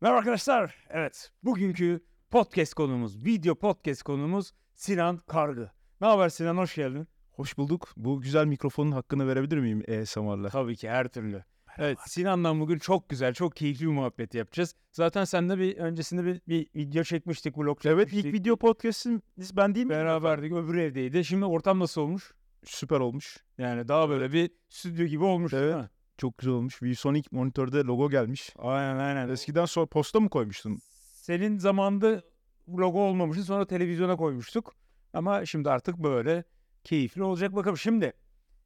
Merhaba arkadaşlar. Evet, bugünkü podcast konumuz, video podcast konumuz Sinan Kargı. Ne haber Sinan? Hoş geldin. Hoş bulduk. Bu güzel mikrofonun hakkını verebilir miyim ASMR'la? Tabii ki her türlü. Evet, Sinan'la bugün çok güzel, çok keyifli bir muhabbet yapacağız. Zaten seninle bir öncesinde bir, bir video çekmiştik, vlog Evet çekmiştik. ilk video podcast'imiz ben değil miyim? Beraberdik, öbür evdeydi. Şimdi ortam nasıl olmuş? Süper olmuş. Yani daha böyle bir stüdyo gibi olmuş değil Evet. mi? Çok güzel olmuş. ViewSonic monitörde logo gelmiş. Aynen aynen. Eskiden sonra posta mı koymuştun? Senin zamanında logo olmamıştı sonra televizyona koymuştuk. Ama şimdi artık böyle keyifli olacak bakalım. Şimdi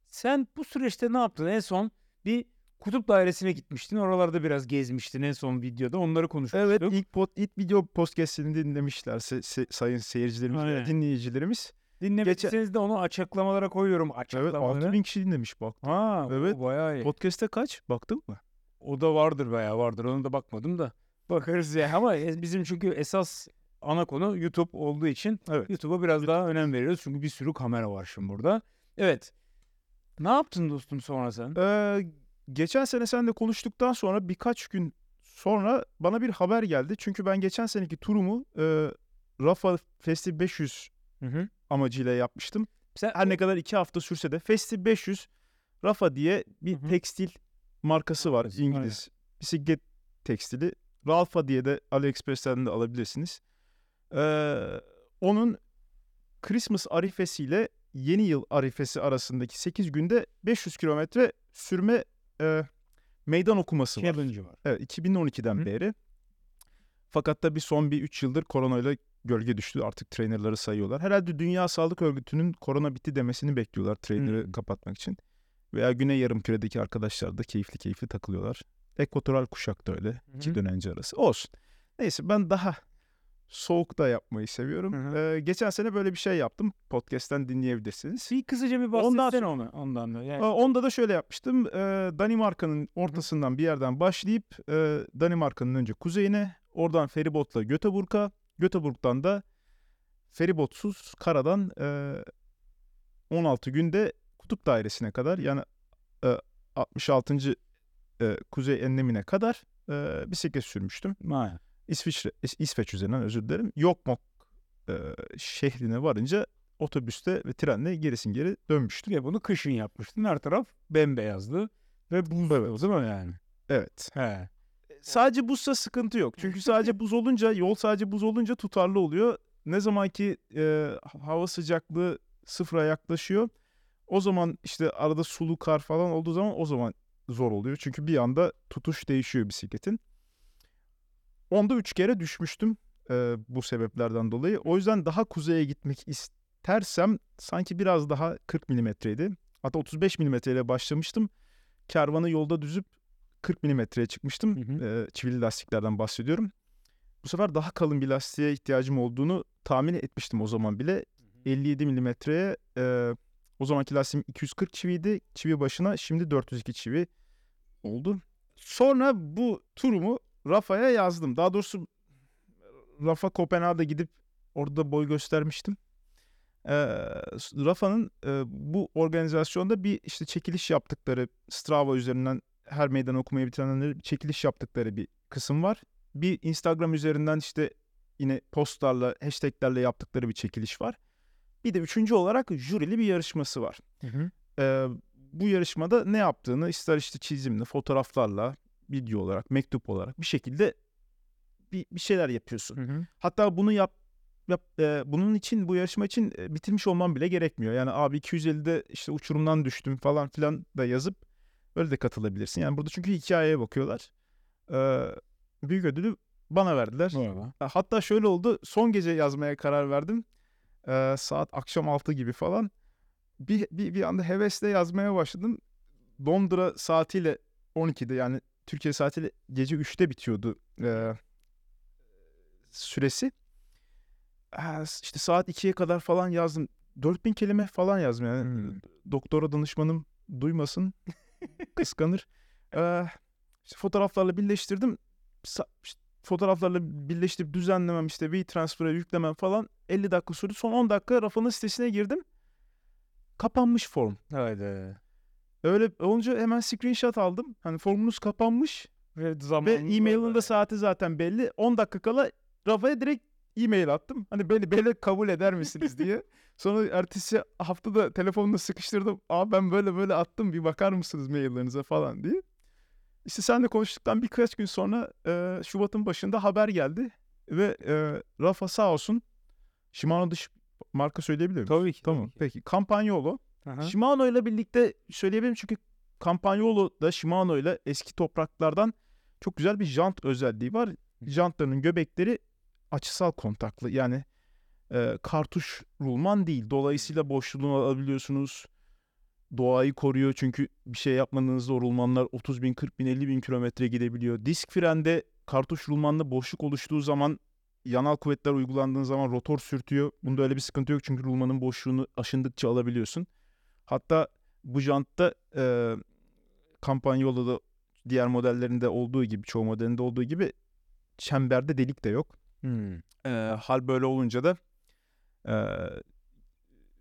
sen bu süreçte ne yaptın? En son bir kutup dairesine gitmiştin. Oralarda biraz gezmiştin en son videoda. Onları konuşmuştuk. Evet ilk, pod, ilk video podcast'ini dinlemişler se- se- sayın seyircilerimiz, Aynen. dinleyicilerimiz. Dinlemediyseniz de onu açıklamalara koyuyorum. Evet Açıklamaları. 6000 kişi dinlemiş bak. Ha, Evet. evet. bayağı iyi. Podcast'te kaç? Baktın mı? O da vardır bayağı vardır. Onu da bakmadım da. Bakarız ya. Ama e- bizim çünkü esas ana konu YouTube olduğu için Evet. YouTube'a biraz daha önem veriyoruz. Çünkü bir sürü kamera var şimdi burada. Evet. Ne yaptın dostum sonra sen? Ee, geçen sene seninle konuştuktan sonra birkaç gün sonra bana bir haber geldi. Çünkü ben geçen seneki turumu e, Rafa Festi 500 Hı hı. Amacıyla yapmıştım. Sen Her ne kadar iki hafta sürse de Festi 500 Rafa diye bir Hı tekstil markası var İngiliz. Bisiklet tekstili. Ralfa diye de AliExpress'ten de alabilirsiniz. Ee, onun Christmas arifesiyle yeni yıl arifesi arasındaki 8 günde 500 kilometre sürme e, meydan okuması var. var. Evet 2012'den Hı. beri. Fakat tabii son bir 3 yıldır koronayla gölge düştü. Artık trainerları sayıyorlar. Herhalde Dünya Sağlık Örgütü'nün korona bitti demesini bekliyorlar trainer'ı Hı. kapatmak için. Veya Güney Yarımküre'deki arkadaşlar da keyifli keyifli takılıyorlar. Ekvatoral kuşak da öyle. Hı iki hı. dönence arası. Olsun. Neyse ben daha soğukta yapmayı seviyorum. Hı hı. Ee, geçen sene böyle bir şey yaptım. Podcast'ten dinleyebilirsiniz. Bir kısaca bir Ondan bahsetsene onu. Ondan da. Yani, Onda da şöyle yapmıştım. Ee, Danimarka'nın ortasından bir yerden başlayıp e, Danimarka'nın önce kuzeyine, oradan feribotla Göteborg'a, Göteborg'dan da feribotsuz karadan e, 16 günde kutup dairesine kadar yani e, 66. e, kuzey enlemine kadar e, bisiklet sürmüştüm. Ha. İsviçre, İs- İsveç üzerinden özür dilerim. Yokmok e, şehrine varınca otobüste ve trenle gerisin geri dönmüştüm. Ve bunu kışın yapmıştın. Her taraf bembeyazdı. Ve buz Evet. değil mi yani? Evet. He. Sadece buzsa sıkıntı yok. Çünkü sadece buz olunca, yol sadece buz olunca tutarlı oluyor. Ne zaman ki e, hava sıcaklığı sıfıra yaklaşıyor, o zaman işte arada sulu kar falan olduğu zaman o zaman zor oluyor. Çünkü bir anda tutuş değişiyor bisikletin. Onda üç kere düşmüştüm e, bu sebeplerden dolayı. O yüzden daha kuzeye gitmek istersem sanki biraz daha 40 milimetreydi. Hatta 35 milimetreyle başlamıştım. Kervanı yolda düzüp 40 milimetreye çıkmıştım. Hı hı. Ee, çivili lastiklerden bahsediyorum. Bu sefer daha kalın bir lastiğe ihtiyacım olduğunu tahmin etmiştim o zaman bile. 57 milimetreye e, o zamanki lastiğim 240 çiviydi. Çivi başına şimdi 402 çivi oldu. Sonra bu turumu Rafa'ya yazdım. Daha doğrusu Rafa Kopenhag'a gidip orada boy göstermiştim. Ee, Rafa'nın e, bu organizasyonda bir işte çekiliş yaptıkları Strava üzerinden her meydan okumayı bitirenleri bir çekiliş yaptıkları bir kısım var. Bir Instagram üzerinden işte yine postlarla, hashtaglerle yaptıkları bir çekiliş var. Bir de üçüncü olarak jürili bir yarışması var. Hı hı. Ee, bu yarışmada ne yaptığını ister işte çizimli, fotoğraflarla, video olarak, mektup olarak bir şekilde bir, bir şeyler yapıyorsun. Hı hı. Hatta bunu yap, yap e, bunun için bu yarışma için e, bitirmiş olman bile gerekmiyor. Yani abi 250'de işte uçurumdan düştüm falan filan da yazıp öyle de katılabilirsin. Yani burada çünkü hikayeye bakıyorlar. Ee, büyük ödülü bana verdiler. Merhaba. Hatta şöyle oldu. Son gece yazmaya karar verdim. Ee, saat akşam 6 gibi falan. Bir, bir, bir anda hevesle yazmaya başladım. Londra saatiyle 12'de yani Türkiye saatiyle gece 3'te bitiyordu ee, süresi. Ee, işte saat 2'ye kadar falan yazdım. 4000 kelime falan yazdım yani. Hmm. Doktora danışmanım duymasın. kıskanır. Ee, işte fotoğraflarla birleştirdim. Sa- işte fotoğraflarla birleştirip düzenlemem işte WeTransfer'a yüklemem falan 50 dakika sürdü. Son 10 dakika Rafa'nın sitesine girdim. Kapanmış form. Haydi. Öyle olunca hemen screenshot aldım. Hani formunuz kapanmış. Ve Ve e-mail'ın da saati zaten belli. 10 dakika kala Rafa'ya direkt e-mail attım. Hani beni böyle kabul eder misiniz diye. Sonra ertesi hafta da telefonla sıkıştırdım. Aa ben böyle böyle attım bir bakar mısınız maillerinize falan diye. İşte senle konuştuktan birkaç gün sonra e, Şubat'ın başında haber geldi. Ve e, Rafa sağ olsun Shimano dış marka söyleyebilir miyim? Tabii ki. Tamam tabii ki. peki. Campagnolo. Aha. Shimano ile birlikte söyleyebilirim çünkü Campagnolo da Shimano ile eski topraklardan çok güzel bir jant özelliği var. Jantlarının göbekleri açısal kontaklı yani e, kartuş rulman değil. Dolayısıyla boşluğunu alabiliyorsunuz. Doğayı koruyor çünkü bir şey yapmadığınızda o rulmanlar 30 bin, 40 bin, 50 bin kilometre gidebiliyor. Disk frende kartuş rulmanda boşluk oluştuğu zaman yanal kuvvetler uygulandığın zaman rotor sürtüyor. Bunda öyle bir sıkıntı yok çünkü rulmanın boşluğunu aşındıkça alabiliyorsun. Hatta bu jantta e, Campagnolo'da diğer modellerinde olduğu gibi çoğu modelinde olduğu gibi çemberde delik de yok. Hmm. E, hal böyle olunca da e,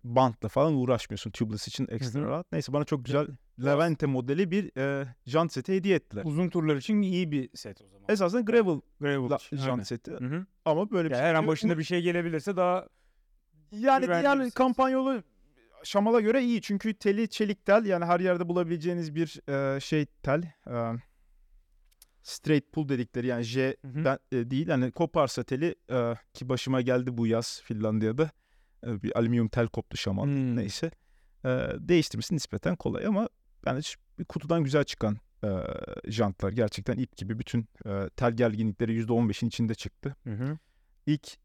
bantla falan uğraşmıyorsun. Tubeless için ekstra Hı hı. rahat. Neyse bana çok güzel Levante modeli bir e, jant seti hediye ettiler. Uzun turlar için iyi bir set o zaman. Esasında gravel Gravel la- aynen. jant seti Hı hı. ama böyle bir Ya şey her an başında bir şey gelebilirse daha Yani diğer kampanyolu Şamal'a göre iyi çünkü teli çelik tel yani her yerde bulabileceğiniz bir e, şey tel. E, straight pull dedikleri yani J den- e, değil hani koparsa teli e, ki başıma geldi bu yaz Finlandiya'da E, bir alüminyum tel koptu Şamal Hmm. neyse. E, değiştirmesi nispeten kolay ama yani bir kutudan güzel çıkan e, jantlar gerçekten ip gibi bütün e, tel gerginlikleri %15'in içinde çıktı. Hı hı. İlk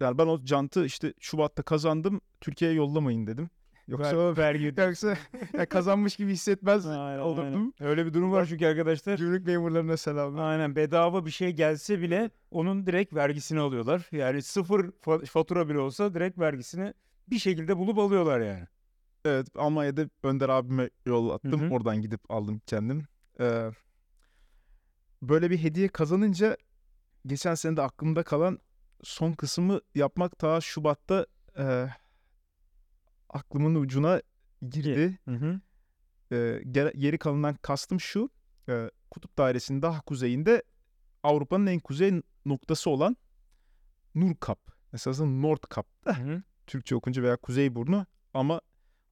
yani ben o jantı işte Şubat'ta kazandım. Türkiye'ye yollamayın dedim. Yoksa Ver- vergi yoksa ya kazanmış gibi hissetmez Aynen, olurdum. aynen. Öyle bir durum var çünkü arkadaşlar. Gümrük memurlarına selamlar. Aynen bedava bir şey gelse bile onun direkt vergisini alıyorlar. Yani sıfır fa- fatura bile olsa direkt vergisini bir şekilde bulup alıyorlar yani. Evet Almanya'da Önder abime yollattım. Hı hı. Oradan gidip aldım kendim. Ee, böyle bir hediye kazanınca geçen sene de aklımda kalan son kısmı yapmak ta Şubat'ta e, aklımın ucuna girdi. Hı hı. e, geri kalanından kastım şu. e, kutup dairesinin daha kuzeyinde Avrupa'nın en kuzey noktası olan Nordkap. Esasında Nordkap da Hı hı. Türkçe okunca veya Kuzeyburnu ama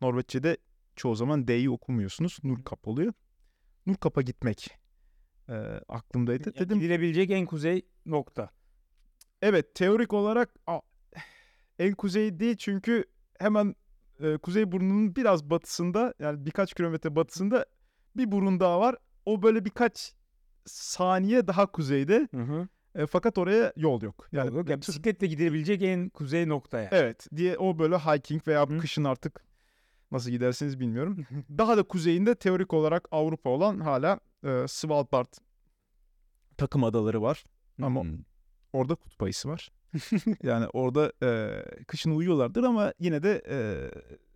Norveççe'de çoğu zaman D'yi okumuyorsunuz. Nordkap oluyor. Nordkap'a gitmek e, aklımdaydı. Yani Dedim gidilebilecek en kuzey nokta. evet teorik olarak a, en kuzey değil çünkü hemen e, Kuzeyburnu'nun biraz batısında yani birkaç kilometre batısında bir burun daha var. O böyle birkaç saniye daha kuzeyde. Hı hı. E, fakat oraya yol yok. Yani Yani, yani bisikletle gidilebilecek en kuzey nokta yani. evet diye o böyle hiking veya Hı. kışın artık nasıl gidersiniz bilmiyorum. daha da kuzeyinde teorik olarak Avrupa olan hala e, Svalbard takım adaları var. Ama Hmm. orada kutup ayısı var. yani orada e, kışın uyuyorlardır ama yine de e,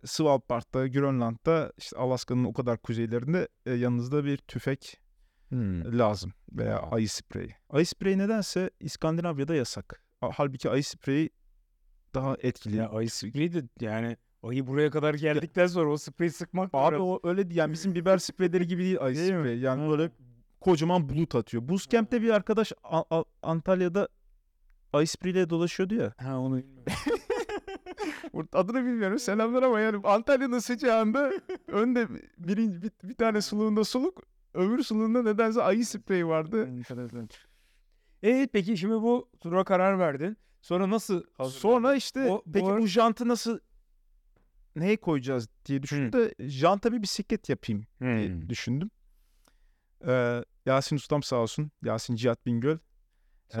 Svalbard'da, Grönland'da, işte Alaska'nın o kadar kuzeylerinde e, yanınızda bir tüfek Hmm. lazım veya Aa. ayı spreyi. Ayı spreyi nedense İskandinavya'da yasak. Ha- Halbuki ayı spreyi daha etkili. Ya ayı spreyi de yani ayı buraya kadar geldikten sonra o spreyi sıkmak Abi biraz- o öyle değil. Yani bizim biber spreyleri gibi değil ayı spreyi. Yani böyle kocaman bulut atıyor. Bootcamp'te bir arkadaş A- A- Antalya'da ayı spreyiyle dolaşıyordu ya. Ha onu bilmiyorum. Adını bilmiyorum. Selamlar ama yani Antalya'nın sıcağında önde birinci bir, bir tane suluğunda suluk, öbür suluğunda nedense ayı spreyi vardı. Enteresan. Evet peki şimdi bu tura karar verdin. Sonra nasıl Sonra işte O- peki bu- bu jantı nasıl neye koyacağız diye düşündüm de janta bir bisiklet yapayım diye Hmm. düşündüm. Ee, Yasin Ustam sağ olsun. Yasin Cihat Bingöl. Ee,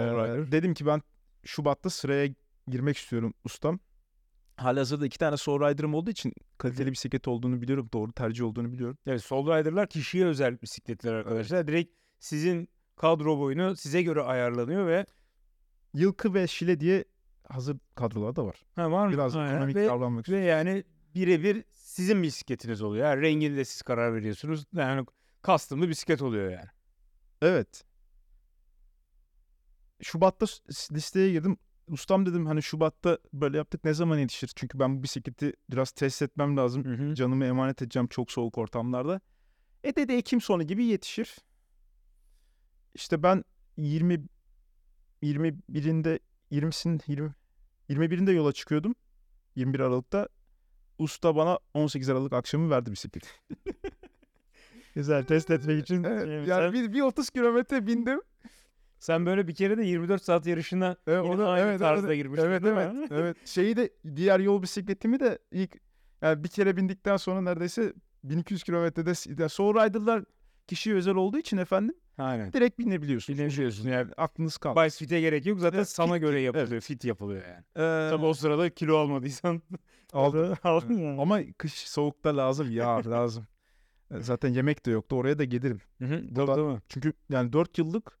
dedim ki ben Şubat'ta sıraya girmek istiyorum ustam. Halihazırda iki tane Soulrider'ım olduğu için kaliteli bisiklet olduğunu biliyorum. Doğru tercih olduğunu biliyorum. Evet Soul Rider'lar kişiye özel bisikletler arkadaşlar. Direkt sizin kadro boyunu size göre ayarlanıyor ve Yılkı ve Şile diye hazır kadrolar da var. ha, var mı? Biraz Aynen. ekonomik ve, davranmak ve yani birebir sizin bisikletiniz oluyor. Yani rengini de siz karar veriyorsunuz. Yani custom'lı bisiklet oluyor yani. Evet. Şubat'ta listeye girdim. Ustam dedim hani Şubat'ta böyle yaptık ne zaman yetişir? Çünkü ben bu bisikleti biraz test etmem lazım. Hı hı. Canımı emanet edeceğim çok soğuk ortamlarda. E dedi Ekim sonu gibi yetişir. işte ben 20 21'inde 20'sin 20 21'inde yola çıkıyordum. 21 Aralık'ta usta bana 18 Aralık akşamı verdi bisikleti. Güzel test etmek için. Evet, yani bir, bir 30 kilometre bindim. Sen böyle bir kere de 24 saat yarışına Evet, yine onu- aynı evet, tarzda evet, girmiştin Evet değil evet mi? evet. Şeyi de diğer yol bisikletimi de ilk yani bir kere bindikten sonra neredeyse 1200 kilometrede ya Soul Rider'lar kişiye özel olduğu için efendim Aynen. direkt binebiliyorsunuz. Bilebiliyorsun yani. Aklınız kalmaz. Bice fit'e gerek yok. Zaten Evet, sana fit- göre yapılıyor. Fit yapılıyor yani. Ee, Tabii o sırada kilo almadıysan. aldım. Aldın ya. Ama kış soğukta lazım ya lazım. Zaten yemek de yoktu oraya da gelirim. Hı hı, Tabii Buradan- tabii. Çünkü yani 4 yıllık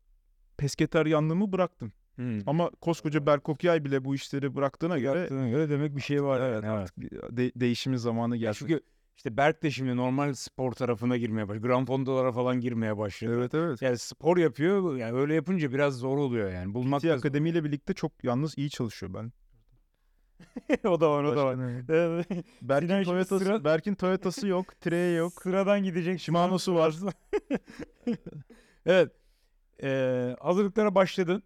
pesketeryanlığımı bıraktım. Hı. Ama koskoca Berkokyay bile bu işleri bıraktığına göre Yaptığına göre demek bir şey var. evet, yani, artık de- değişimin zamanı geldi. çünkü işte Berk de şimdi normal spor tarafına girmeye başladı. Grand fondolara falan girmeye başladı. Evet evet. Yani spor yapıyor. Yani öyle yapınca biraz zor oluyor yani. Bulmak PT. Akademi ile birlikte çok yalnız iyi çalışıyor ben. o da var o da var. Evet. Berk'in Toyota'sı, sıra- Berk'in Toyota'sı yok, Tre'ye yok. Sıradan gidecek. Shimano'su var. evet. Ee, hazırlıklara başladın.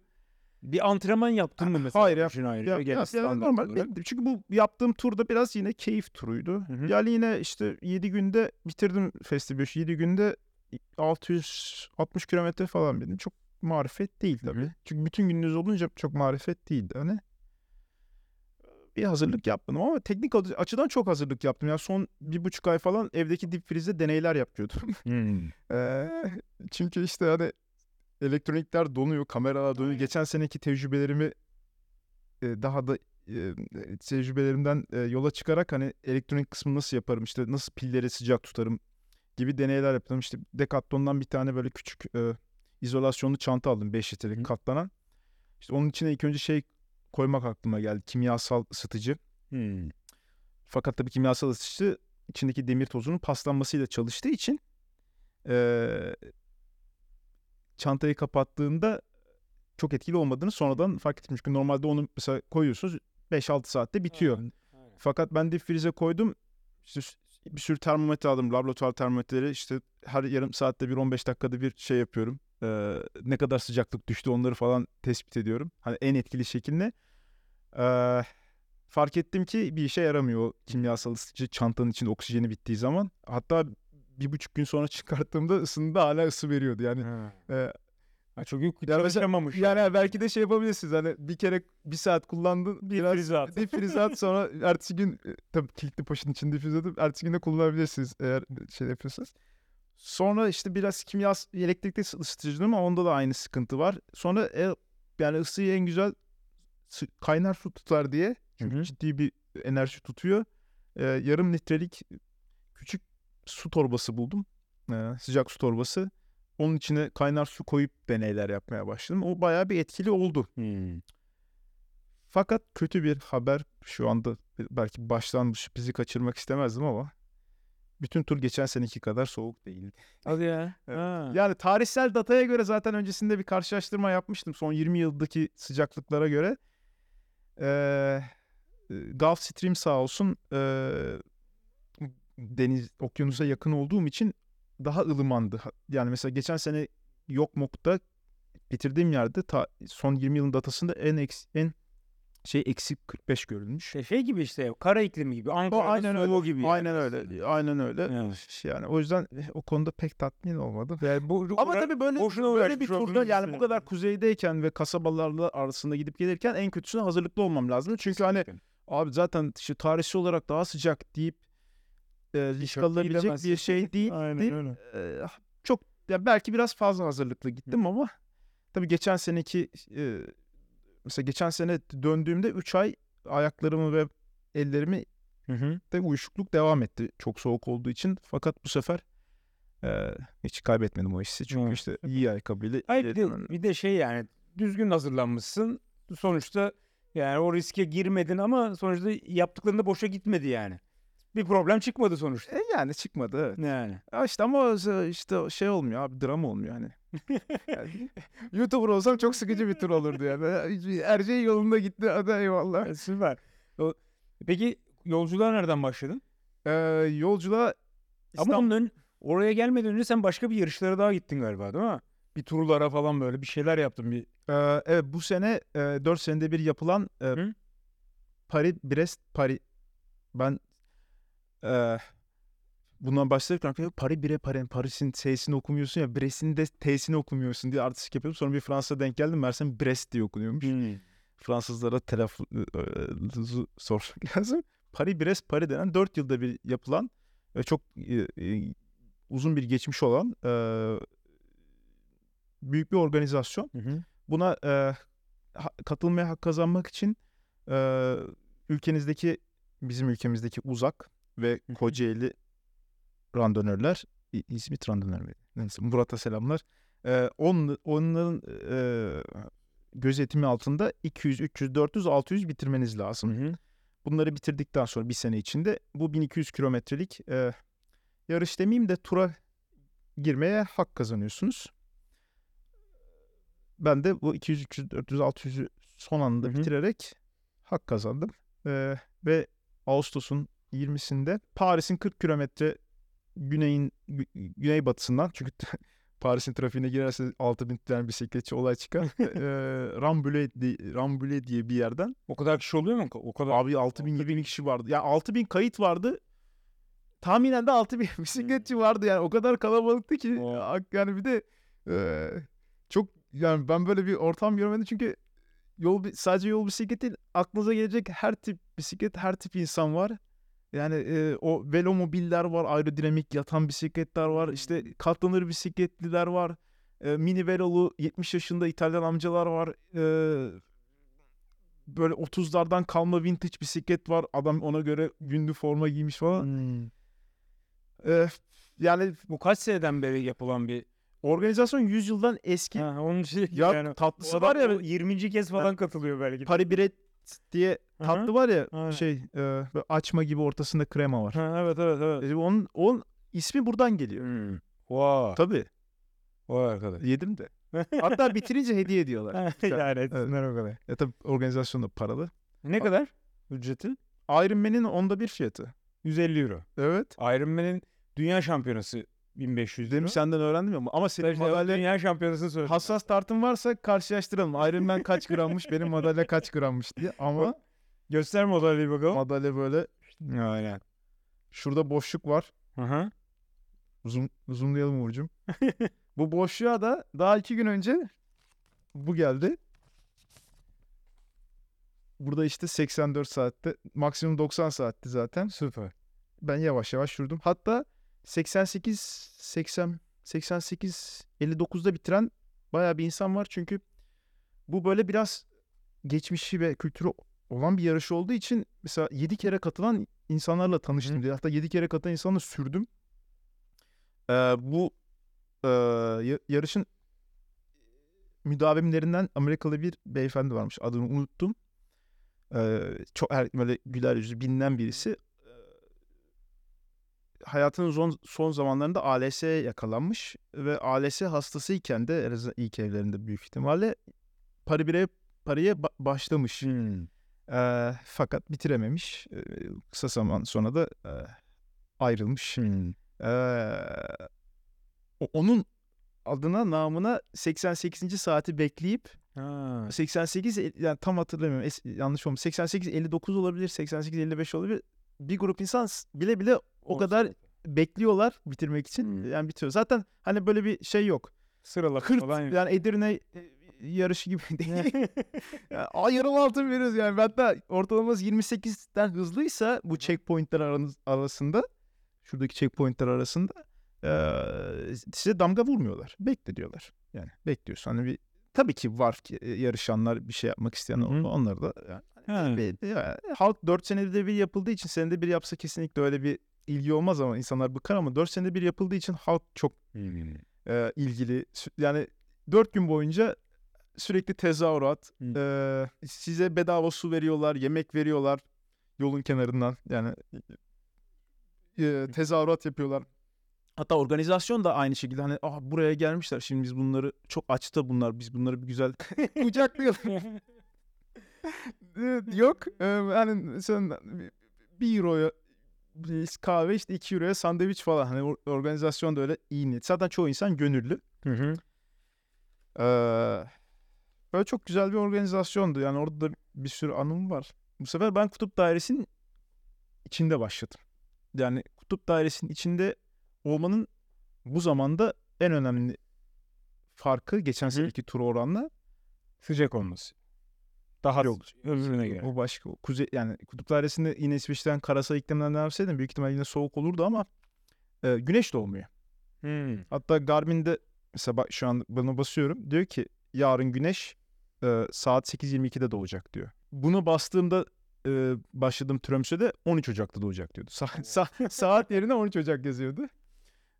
Bir antrenman yaptın mı mesela? Hayır, yap- Ya, ya, ya normal. Çünkü bu yaptığım turda biraz yine keyif turuydu. Hı hı. Yani yine işte 7 günde bitirdim festival. 7 günde 660 kilometre falan benim. Çok marifet değil tabii. hı. Çünkü bütün gününüz olunca çok marifet değildi. Hani bir hazırlık yapmadım ama teknik açıdan çok hazırlık yaptım. Yani son bir buçuk ay falan evdeki dip frizde deneyler yapıyordum. Hmm. Ee, çünkü işte hani elektronikler donuyor, kameralar donuyor. Geçen seneki tecrübelerimi e, daha da e, tecrübelerimden e, yola çıkarak hani elektronik kısmı nasıl yaparım, işte nasıl pilleri sıcak tutarım gibi deneyler yaptım. İşte Decathlon'dan bir tane böyle küçük e, izolasyonlu çanta aldım 5 litrelik Hı. katlanan. İşte onun içine ilk önce şey koymak aklıma geldi. Kimyasal ısıtıcı. Hmm. Fakat tabii kimyasal ısıtıcı içindeki demir tozunun paslanmasıyla çalıştığı için eee, çantayı kapattığında çok etkili olmadığını sonradan fark ettim. Çünkü normalde onu mesela koyuyorsunuz 5-6 saatte bitiyor. Aynen. Fakat ben dip frize koydum. İşte bir sürü termometre aldım. Laboratuvar termometreleri işte her yarım saatte bir 15 dakikada bir şey yapıyorum. Eee, ne kadar sıcaklık düştü onları falan tespit ediyorum. Hani en etkili şekilde. Eee, fark ettim ki bir işe yaramıyor o kimyasal ısıtıcı çantanın içinde oksijeni bittiği zaman. Hatta bir buçuk gün sonra çıkarttığımda ısında hala ısı veriyordu. Yani e, Ha, çok yok mesela- çalışamamış. yani belki de şey yapabilirsiniz. Hani bir kere bir saat kullandın. Bir biraz frize at. Dip frize at sonra ertesi gün e, tabii kilitli poşetin içinde frize atıp ertesi gün de kullanabilirsiniz eğer şey yapıyorsanız. Sonra işte biraz kimyas elektrikli ısıtıcı ama onda da aynı sıkıntı var. Sonra e, yani ısıyı en güzel kaynar su tutar diye çünkü Hı hı. ciddi bir enerji tutuyor. E, yarım litrelik küçük su torbası buldum. E, sıcak su torbası. Onun içine kaynar su koyup deneyler yapmaya başladım. O bayağı bir etkili oldu. Hmm. Fakat kötü bir haber şu anda belki baştan sürprizi kaçırmak istemezdim ama bütün tur geçen seneki kadar soğuk değildi. Hadi ya. Evet. Ha. Yani tarihsel dataya göre zaten öncesinde bir karşılaştırma yapmıştım son 20 yıldaki sıcaklıklara göre. Ee, e, Gulf Stream sağ olsun ee, deniz okyanusa yakın olduğum için daha ılımandı. Yani mesela geçen sene Yokmok'ta bitirdiğim yerde ta, son 20 yılın datasında en eks, en şey eksi 45 görülmüş. İşte şey gibi işte kara iklimi gibi. Ankara'da aynen öyle. gibi. Aynen öyle. Aynen öyle. Evet. Yani o yüzden eh, o konuda pek tatmin olmadım. Yani bu, Ama tabii böyle boşuna böyle bir turda yani bu kadar kuzeydeyken ve kasabalarla arasında gidip gelirken en kötüsüne hazırlıklı olmam lazım. Çünkü hani abi zaten şu tarihsel olarak daha sıcak deyip e, risk alınabilecek bir şey değil. Aynen öyle. E, çok ya belki biraz fazla hazırlıklı gittim ama tabii geçen seneki e, mesela geçen sene döndüğümde 3 ay ayaklarımı ve ellerimi Hı hı. de uyuşukluk devam etti çok soğuk olduğu için. Fakat bu sefer e, hiç kaybetmedim o hissi. Çünkü Evet. işte iyi ayakkabıyla Hayır bir de, bir de şey yani düzgün hazırlanmışsın. Sonuçta yani o riske girmedin ama sonuçta yaptıklarında boşa gitmedi yani. Bir problem çıkmadı sonuçta. E yani çıkmadı evet. Yani. Ya işte ama işte şey olmuyor abi drama olmuyor hani. Yani YouTuber olsam çok sıkıcı bir tur olurdu yani. Her şey yolunda gitti hadi eyvallah. E, Süper. Peki yolculuğa nereden başladın? Ee, yolculuğa Ama İstanbul- onun ön- oraya gelmeden önce sen başka bir yarışlara daha gittin galiba değil mi? bir turlara falan böyle bir şeyler yaptın bir. Ee, evet bu sene e, 4 senede bir yapılan e. Paris Brest Paris ben e, bundan başlarken Paris bire Paris Paris'in S'sini okumuyorsun ya Brest'in de T'sini okumuyorsun diye artistik yapıyordum. Sonra bir Fransa denk geldim. Mersem Brest diye okunuyormuş. Fransızlara telaffuzu sormak lazım. Paris Brest Paris denen 4 yılda bir yapılan ve çok e, e, uzun bir geçmiş olan e, büyük bir organizasyon. Hı hı. Buna e, ha- katılmaya hak kazanmak için e, ülkenizdeki bizim ülkemizdeki uzak ve. Kocaeli randonörler İzmit randonör mü? Neyse Murat'a selamlar. E, on, onların e, gözetimi altında 200, 300, 400, 600 bitirmeniz lazım. Hı hı. Bunları bitirdikten sonra bir sene içinde bu 1200 kilometrelik e, yarış demeyeyim de tura girmeye hak kazanıyorsunuz. Ben de bu 200, 300, 400, 600'ü son anda Hı hı. bitirerek hak kazandım. E, ve Ağustos'un 20'sinde Paris'in 40 kilometre güneyin gü- güneybatısından çünkü Paris'in trafiğine girerse 6000 tane bisikletçi olay çıkar. e, Rambouillet, di- Rambouillet diye bir yerden O kadar kişi oluyor mu? O kadar. Abi 6000 7000 kişi vardı. Ya 6000 kayıt vardı. Tahminen de 6000 bisikletçi vardı yani. O kadar kalabalıktı ki. Yani bir de e, çok yani ben böyle bir ortam görmedim çünkü yol sadece yol bisikleti değil, aklınıza gelecek her tip bisiklet, her tip insan var. Yani e, o velomobiller var, aerodinamik yatan bisikletler var, işte katlanır bisikletliler var. E, mini velolu 70 yaşında İtalyan amcalar var. E, böyle 30'lardan kalma vintage bisiklet var. Adam ona göre günlük forma giymiş falan. Hmm. E, yani Bu kaç seneden beri yapılan bir organizasyon 100 yıldan eski. ha, onun şey ya yani tatlısı var ya o 20. kez falan katılıyor belki. Paris Biret diye tatlı var ya Aynen. şey e, açma gibi ortasında krema var. Ha, evet evet evet. E, onun, onun ismi buradan geliyor. Hmm. Vay. Tabii. Vay arkadaş. Yedim de. Hatta bitirince hediye ediyorlar. yani etsinler o kadar. E tabii organizasyon da paralı. Ne kadar ücreti? Iron Man'in onda bir fiyatı. 150 euro. Evet. Iron Man'in dünya şampiyonası 1500 euro. Dedim senden öğrendim ya. Ama senin İşte madalya dünya şampiyonasını söyledim. hassas tartın varsa karşılaştıralım. Iron Man kaç grammış, benim madalya kaç grammış diye. Ama Göster madalyayı bakalım. madalya böyle Aynen. şurada boşluk var. Hı hı. Zoom, zoomlayalım Uğur'cum. Bu boşluğa da daha iki gün önce bu geldi. Burada işte 84 saatte maksimum 90 saatti zaten. Süper. Ben yavaş yavaş sürdüm. Hatta 88 80 88 59'da bitiren bayağı bir insan var çünkü bu böyle biraz geçmişi ve kültürü olan bir yarış olduğu için mesela 7 kere katılan insanlarla tanıştım diye. Hatta 7 kere katılan insanla sürdüm. Ee, bu e, ya- yarışın müdavimlerinden Amerikalı bir beyefendi varmış. Adını unuttum. Ee, çok her, böyle güler yüzlü bilinen birisi. Hayatının son, son zamanlarında ALS'ye yakalanmış ve ALS hastasıyken de ilk evlerinde büyük ihtimalle Paris bire Paris'e ba- başlamış. Hmm. Ee, fakat bitirememiş. Ee, kısa zaman sonra da e, ayrılmış. Hmm. O- onun adına namına 88. saati bekleyip Ha. 88 el- yani tam hatırlamıyorum es- yanlış olmuş 88 59 olabilir 88 55 olabilir bir grup insan bile bile o kadar bekliyorlar bitirmek için Hmm. yani bitiyor zaten hani böyle bir şey yok Sıralama Kırt falan yok. yani Edirne e, yarışı gibi değil yani, yarım altın veriyoruz yani hatta ortalaması 28'den hızlıysa bu checkpointler arasında şuradaki checkpointler arasında eee, size damga vurmuyorlar. Bekle diyorlar. Yani bekliyorsun. Hani bir tabii ki var ki e, yarışanlar bir şey yapmak isteyen Hı hı. onlar da yani, Ha. be- ya, halk 4 senede bir yapıldığı için senede bir yapsa kesinlikle öyle bir ilgi olmaz ama insanlar bıkar ama 4 senede bir yapıldığı için halk çok Hmm. e, ilgili. Yani 4 gün boyunca sürekli tezahürat, Hı. e, size bedava su veriyorlar, yemek veriyorlar yolun kenarından. Yani e, tezahürat yapıyorlar. Hatta organizasyon da aynı şekilde hani ah buraya gelmişler şimdi biz bunları çok açta bunlar biz bunları bir güzel kucaklayalım. Yok e, yani sen bir euroya kahve işte 2 euroya sandviç falan hani or- organizasyon da öyle iyi niyet. Zaten çoğu insan gönüllü. Hı hı. Ee, böyle çok güzel bir organizasyondu. Yani orada da bir sürü anım var. Bu sefer ben Kutup Dairesi'nin içinde başladım. Yani Kutup Dairesi'nin içinde olmanın bu zamanda en önemli farkı geçen seneki tur oranla Sıcak olması. Daha Yok. öbürüne göre. o başka o kuzey yani Kutup Dairesi'nde yine İsveç'ten karasal iklimden devam etseydim büyük ihtimalle yine soğuk olurdu ama e, güneş doğmuyor. Hmm. Hatta Garmin'de mesela bak şu an bana basıyorum. Diyor ki yarın güneş e, saat 8.22'de doğacak diyor. Bunu bastığımda e, başladığım Tromsø'de 13 Ocak'ta doğacak diyordu. Sa- sa- saat yerine 13 Ocak yazıyordu.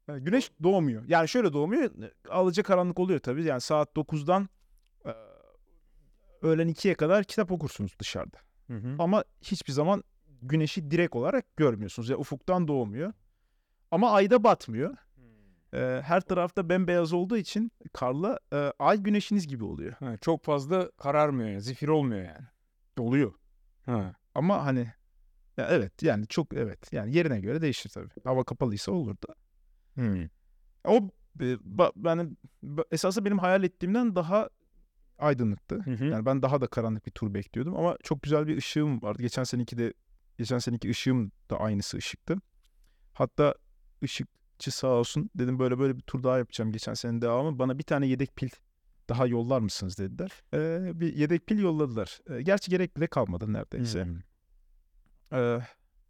E, güneş doğmuyor. Yani şöyle doğmuyor. Alıcı karanlık oluyor tabii. Yani saat 9'dan e, öğlen 2'ye kadar kitap okursunuz dışarıda. Hı hı. Ama hiçbir zaman güneşi direkt olarak görmüyorsunuz. Yani ufuktan doğmuyor. Ama ayda batmıyor. Ee, her tarafta bembeyaz olduğu için karla e, ay güneşiniz gibi oluyor. Ha, çok fazla kararmıyor yani. Zifir olmuyor yani. Oluyor. Ha. Ama hani ya evet yani çok evet yani yerine göre değişir tabii. Hava kapalıysa olur da. Hmm. O ba- esası benim hayal ettiğimden daha aydınlıktı. Hı hı. Yani ben daha da karanlık bir tur bekliyordum ama çok güzel bir ışığım vardı. Geçen seneki de geçen seneki ışığım da aynısı ışıktı. Hatta ışıkçı sağ olsun dedim böyle böyle bir tur daha yapacağım geçen senenin devamı. Bana bir tane yedek pil daha yollar mısınız dediler. Ee, bir yedek pil yolladılar. Ee, gerçi gerek bile kalmadı neredeyse. Hmm. Ee,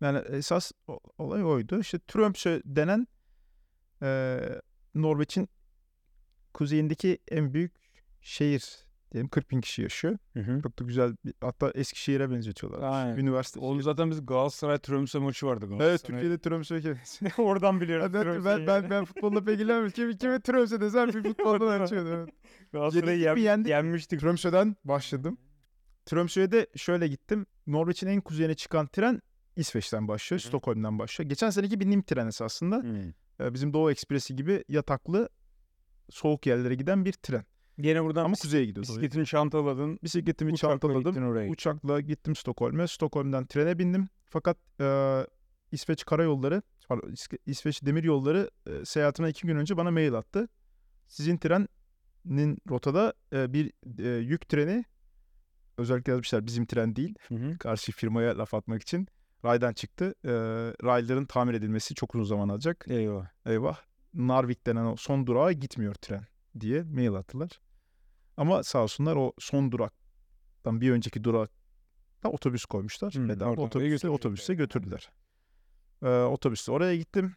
yani esas olay oydu. İşte Tromsø denen e, Norveç'in kuzeyindeki en büyük şehir diyelim 40 bin kişi yaşıyor. Hı hı. Çok da güzel bir, hatta Eskişehir'e benzetiyorlar. Aynen. Üniversite. Oğlum zaten biz Galatasaray Tromsø maçı vardı. Evet Galatasaray. Türkiye'de Tromsø. Oradan biliyorum. ben, ben, ben, ben, futbolla pek ilgilenmiyorum. Kimi, kimi Tromsø desem bir futboldan açıyordu. Evet. Galatasaray'ı yem- yendik mi? yenmiştik. Tromsø'den başladım. Tromsø'ye de şöyle gittim. Norveç'in en kuzeyine çıkan tren İsveç'ten başlıyor. Hı hı. Stockholm'dan başlıyor. Geçen seneki bindiğim tren esasında. Hmm. Ee, Bizim Doğu Ekspresi gibi yataklı soğuk yerlere giden bir tren. Gene buradan Ama kuzeye gidiyor. bisikletini çantaladın. Bisikletimi Uçakla çantaladım. gittin oraya. Uçakla gittim Stockholm'e. Stockholm'dan trene bindim. Fakat e, İsveç Karayolları, pardon, İs- İsveç Demir Yolları e, seyahatime iki gün önce bana mail attı. Sizin trenin rotada e, bir e, yük treni, özellikle yazmışlar bizim tren değil, Hı hı. karşı firmaya laf atmak için raydan çıktı. E, rayların tamir edilmesi çok uzun zaman alacak. Eyvah. Eyvah. Narvik denen o son durağa gitmiyor tren diye mail attılar. Ama sağ olsunlar o son duraktan bir önceki durakta otobüs koymuşlar. Hmm, Bedava oraya otobüse, yani. götürdüler. Ee, otobüste oraya gittim.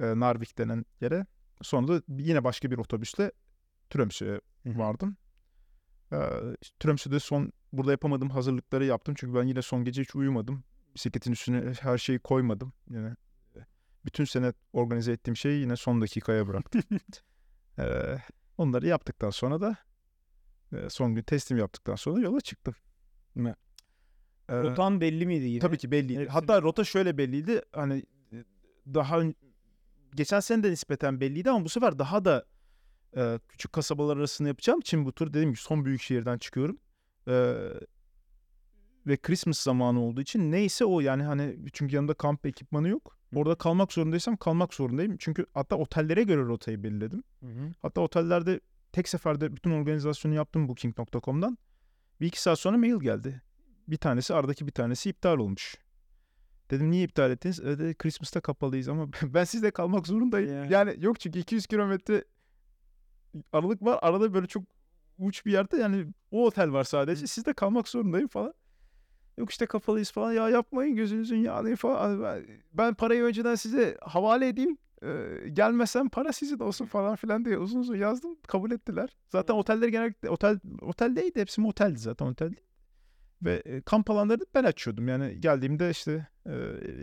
Ee, Narvik denen yere. Sonra da yine başka bir otobüsle Tromsø'ye vardım. Ee, Tromsø'de son burada yapamadığım hazırlıkları yaptım. Çünkü ben yine son gece hiç uyumadım. Bisikletin üstüne her şeyi koymadım. Yine bütün sene organize ettiğim şeyi yine son dakikaya bıraktım. Ee, onları yaptıktan sonra da son gün teslim yaptıktan sonra yola çıktım. Ne? Ee, Rotan belli miydi yine? tabii ki belliydi. Hepsi Hatta rota şöyle belliydi. Hani e, daha geçen sene de nispeten belliydi ama bu sefer daha da e, küçük kasabalar arasında yapacağım için bu tur dediğim gibi son büyük şehirden çıkıyorum. Ee, ve Christmas zamanı olduğu için neyse o yani hani çünkü yanımda kamp ekipmanı yok. Orada kalmak zorundaysam kalmak zorundayım. Çünkü hatta otellere göre rotayı belirledim. Hı hı. Hatta otellerde tek seferde bütün organizasyonu yaptım booking.com'dan. Bir iki saat sonra mail geldi. Bir tanesi aradaki bir tanesi iptal olmuş. Dedim niye iptal ettiniz? E, dedi, Christmas'ta kapalıyız ama ben sizde kalmak zorundayım. Ya. Yani yok çünkü 200 kilometre aralık var. Arada böyle çok uç bir yerde yani o otel var sadece. Sizde kalmak zorundayım falan. Yok işte kapalıyız falan. Ya yapmayın gözünüzün yağını falan. Ben, ben parayı önceden size havale edeyim. Ee, gelmesem para sizin olsun falan filan diye uzun uzun yazdım. Kabul ettiler. Zaten otelleri genellikle otel oteldeydi. Hepsi moteldi zaten otel. Ve e, kamp alanlarını ben açıyordum. Yani geldiğimde işte e,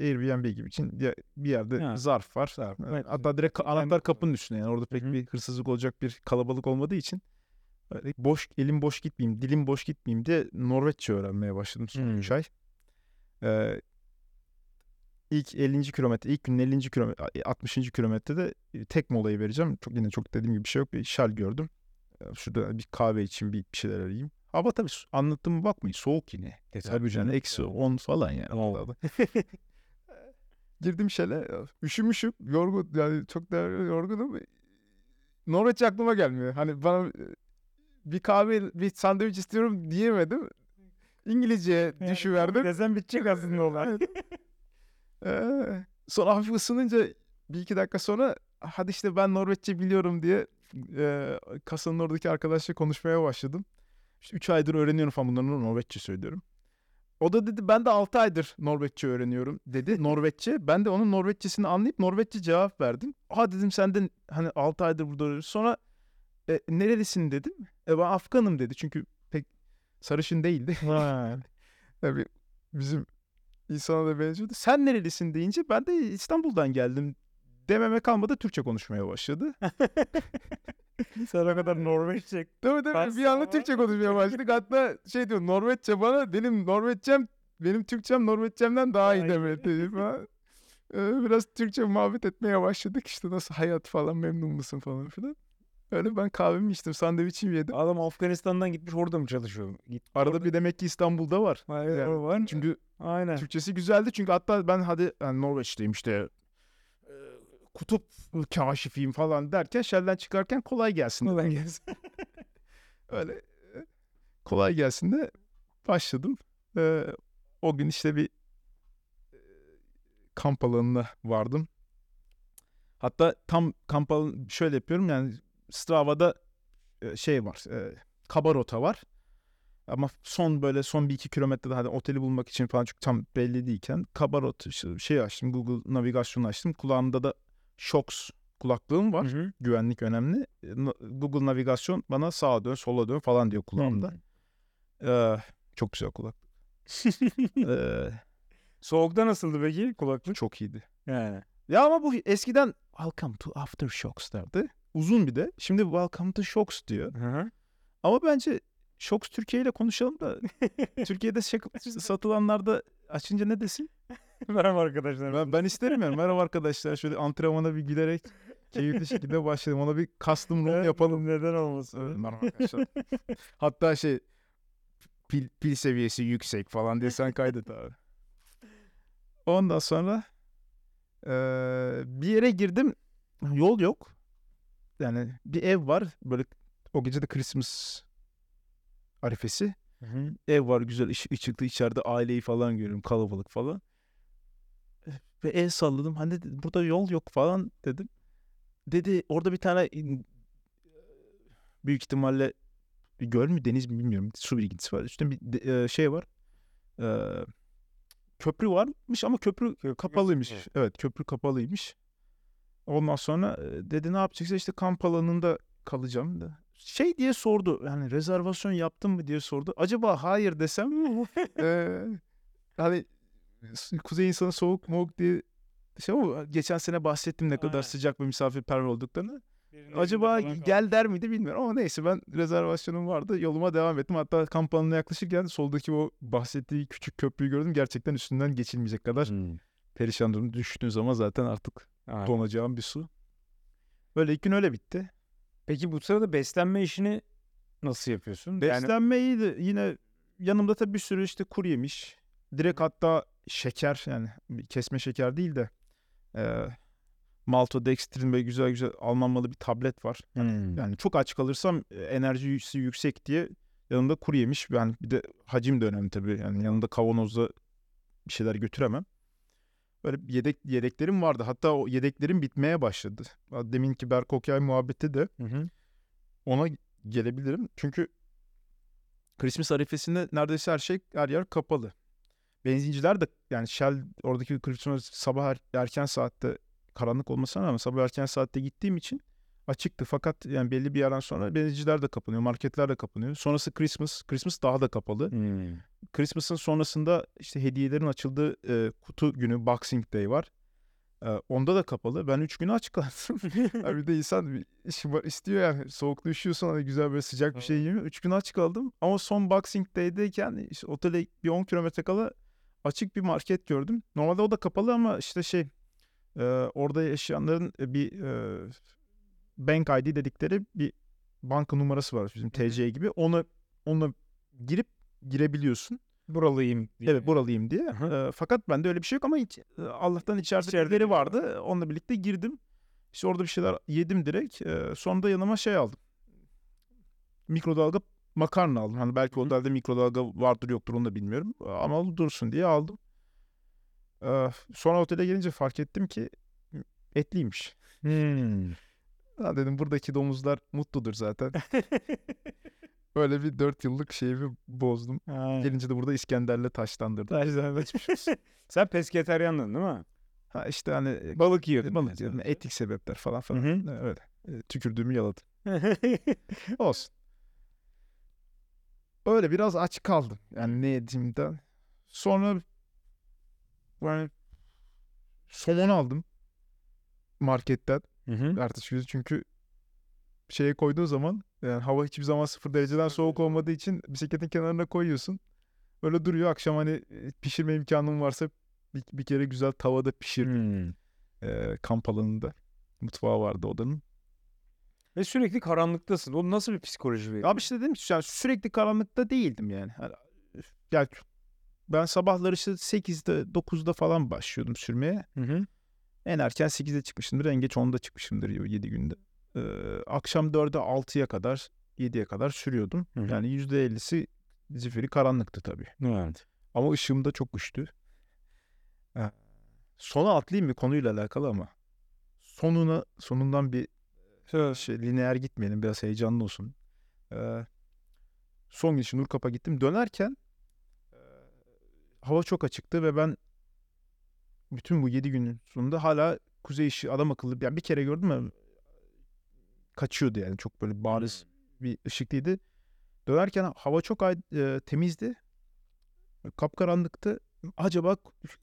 Airbnb gibi için bir, yerde Ha. zarf var. Zarf, E, evet. Hatta direkt ka- anahtar kapının üstüne. Yani orada pek Hı bir hırsızlık olacak bir kalabalık olmadığı için. Öyle boş elim boş gitmeyeyim, dilim boş gitmeyeyim diye Norveççe öğrenmeye başladım son Hmm. 3 ay. Ee, ilk 50. kilometre, ilk günün 50. kilometre, 60. kilometrede e, tek molayı vereceğim. Çok yine çok dediğim gibi bir şey yok. Bir şal gördüm. Ee, Şurada bir kahve için bir, bir şeyler arayayım. Hava tabii anlattığıma bakmayın soğuk yine. Tabii canım eksi 10 falan yani. Allah'ım. Girdim şele üşümüşüm yorgun yani çok da yorgunum. Norveç aklıma gelmiyor. Hani bana bir kahve, bir sandviç istiyorum diyemedim. İngilizce düşüverdim. Desem bitecek aslında olay. Ee, sonra hafif ısınınca bir iki dakika sonra hadi işte ben Norveççe biliyorum diye e, kasanın oradaki arkadaşla konuşmaya başladım. İşte 3 aydır öğreniyorum falan bunları Norveççe söylüyorum. O da dedi ben de 6 aydır Norveççe öğreniyorum dedi. Norveççe. Ben de onun Norveççesini anlayıp Norveççe cevap verdim. Ha dedim sen de hani 6 aydır burada öğreniyorsun. Sonra e, nerelisin dedim. E ben Afganım dedi. Çünkü pek sarışın değildi. Tabii bizim insana da benziyordu. Sen nerelisin deyince ben de İstanbul'dan geldim dememe kalmadı Türkçe konuşmaya başladı. Sen o kadar Norveççe. Tabii tabii Fars bir anda Türkçe konuşmaya başladık. Hatta şey diyor Norveççe bana benim Norveççem benim Türkçem Norveççemden daha iyi Daha iyi. demedi falan. Ee, biraz Türkçe muhabbet etmeye başladık işte nasıl hayat falan memnun musun falan filan. Öyle ben kahvemi içtim sandviçimi yedim. Adam Afganistan'dan gitmiş orada mı çalışıyor? Git. Arada bir demek ki İstanbul'da var. Hayır, Yani var. Çünkü Aynen. Türkçesi güzeldi çünkü hatta ben hadi yani Norveç'teyim işte kutup kaşifiyim falan derken Shell'den çıkarken kolay gelsin. Ulan gelsin. Öyle kolay gelsin de başladım. Ee, o gün işte bir kamp alanına vardım. Hatta tam kamp alanı şöyle yapıyorum yani Strava'da e, şey var. E, kaba rota var. Ama son böyle son bir iki kilometrede hadi oteli bulmak için falan çok tam belli değilken kaba rota işte şey açtım Google navigasyonu açtım. Kulağımda da Shocks kulaklığım var. Hı hı. Güvenlik önemli. E, Google navigasyon bana sağa dön sola dön falan diyor kulağımda. Ee, çok güzel kulak. Ee, Soğukta nasıldı peki kulaklık? çok iyiydi. Yani. Ya ama bu eskiden Welcome to Aftershocks derdi. Uzun bir de. Şimdi Welcome to Shocks diyor. Hı hı. Ama bence Shocks Türkiye ile konuşalım da Türkiye'de satılanlarda açınca ne desin? Merhaba arkadaşlar. Ben, ben isterim yani. Merhaba arkadaşlar. Şöyle antrenmana bir gülerek keyifli şekilde başlayalım. Ona bir custom room yapalım. Neden olmasın? Evet, merhaba arkadaşlar. Hatta şey pil, pil seviyesi yüksek falan diye sen kaydet abi. Ondan sonra eee, bir yere girdim. Yol yok. Yani bir ev var. Böyle o gece de Christmas arifesi. Hı hı. Ev var güzel ışık ışıklı içeride aileyi falan görüyorum kalabalık falan. Ve el salladım. Hani burada yol yok falan dedim. Dedi orada bir tane büyük ihtimalle bir göl mü deniz mi bilmiyorum. Su birikintisi var. Üstünde bir e, şey var. E, köprü varmış ama köprü kapalıymış. Evet köprü kapalıymış. Ondan sonra dedi ne yapacaksın işte kamp alanında kalacağım da. Şey diye sordu yani rezervasyon yaptın mı diye sordu. Acaba hayır desem e, hani s- kuzey insanı soğuk moğuk diye şey ama geçen sene bahsettim ne kadar Aynen. sıcak ve misafirperver olduklarını. Birinin Acaba gel der miydi bilmiyorum ama neyse ben rezervasyonum vardı yoluma devam ettim. Hatta kamp alanına yaklaşırken soldaki o bahsettiği küçük köprüyü gördüm. Gerçekten üstünden geçilmeyecek kadar. Hmm. Perişan durum. Düştüğün zaman zaten artık Aynen. donacağım bir su. Böyle ilk gün öyle bitti. Peki bu sırada beslenme işini nasıl yapıyorsun? Yani Beslenme iyiydi. Yine yanımda tabii bir sürü işte kuru yemiş. Direkt hatta şeker yani kesme şeker değil de e, maltodextrin ve güzel güzel Alman malı bir tablet var. Hmm. Yani çok aç kalırsam enerjisi yüksek diye yanımda kuru yemiş. Yani bir de hacim de önemli tabii. Yani yanımda kavanozda bir şeyler götüremem. Böyle yedek yedeklerim vardı. Hatta o yedeklerim bitmeye başladı. Deminki Berk Okyay muhabbeti de Hı hı. ona gelebilirim. Çünkü Christmas arifesinde neredeyse her şey her yer kapalı. Benzinciler de yani Shell oradaki Christmas sabah er- erken saatte karanlık olmasına rağmen sabah erken saatte gittiğim için açıktı. Fakat yani belli bir yerden sonra benzinciler de kapanıyor, marketler de kapanıyor. Sonrası Christmas, Christmas daha da kapalı. Hmm. Christmas'ın sonrasında işte hediyelerin açıldığı e, kutu günü Boxing Day var. E, onda da kapalı. Ben üç günü aç kaldım. Ya bir de insan bir istiyor yani. Soğukta üşüyorsun hani güzel böyle sıcak bir şey yemiyor. Üç gün aç kaldım. Ama son Boxing Day'deyken işte otele bir 10 kilometre kala açık bir market gördüm. Normalde o da kapalı ama işte şey e, orada yaşayanların bir e, Bank ID dedikleri bir banka numarası var bizim. TC gibi. Onu onu girip girebiliyorsun. Buralıyım. diye. Evet buralıyım diye. Ee, fakat bende öyle bir şey yok ama hiç- e, Allah'tan içeride İçeride biri vardı. Onunla birlikte girdim. İşte orada bir şeyler yedim direkt. Ee, sonra da yanıma şey aldım. mikrodalga makarna aldım. Hani belki hı. otelde mikrodalga vardır yoktur onu da bilmiyorum. Ama dursun diye aldım. Ee, sonra otele gelince fark ettim ki etliymiş. Hmm. Ha dedim buradaki domuzlar mutludur zaten. Böyle bir 4 yıllık şeyimi bozdum. Ha. Gelince de burada İskender'le taşlandırdım. Taşlar- Sen pesketeryandın değil mi? Ha işte hani Balık yiyordun. balık yedim, etik sebepler falan falan. Hı hı. Ha, Öyle. E, Tükürdüğümü yaladım. Olsun. Öyle biraz aç kaldım. Yani ne yediğimden. Sonra yani somon aldım marketten. Hı hı. Ertesi gün çünkü şeye koyduğun zaman yani hava hiçbir zaman sıfır dereceden soğuk olmadığı için bisikletin kenarına koyuyorsun. Öyle duruyor. Akşam hani pişirme imkanın varsa bir, bir kere güzel tavada pişir. Hmm. e, kamp alanında. Mutfağı vardı odanın. Ve sürekli karanlıktasın. O nasıl bir psikoloji veriyor? Abi işte dedim ki yani sürekli karanlıkta değildim yani. Hani, yani ben sabahları işte 8'de 9'da falan başlıyordum sürmeye. Hı hı. En erken 8'de çıkmışımdır. En geç 10'da çıkmışımdır 7 günde. Ee, akşam 4'e 6'ya kadar 7'ye kadar sürüyordum. Hı hı. Yani %50'si zifiri karanlıktı tabii. Evet. Ama ışığım da çok güçlü. Ha. Sona atlayayım mı konuyla alakalı ama. Sonuna sonundan bir Söyle. şey lineer gitmeyelim biraz heyecanlı olsun. Ee, son gün için Nurkap'a gittim. Dönerken hava çok açıktı ve ben bütün bu 7 günün sonunda hala kuzey ışığı adam akıllı yani bir kere gördüm ama kaçıyordu yani çok böyle bariz bir ışıklıydı. Dönerken hava çok ay- e, temizdi. Kapkaranlıktı. Acaba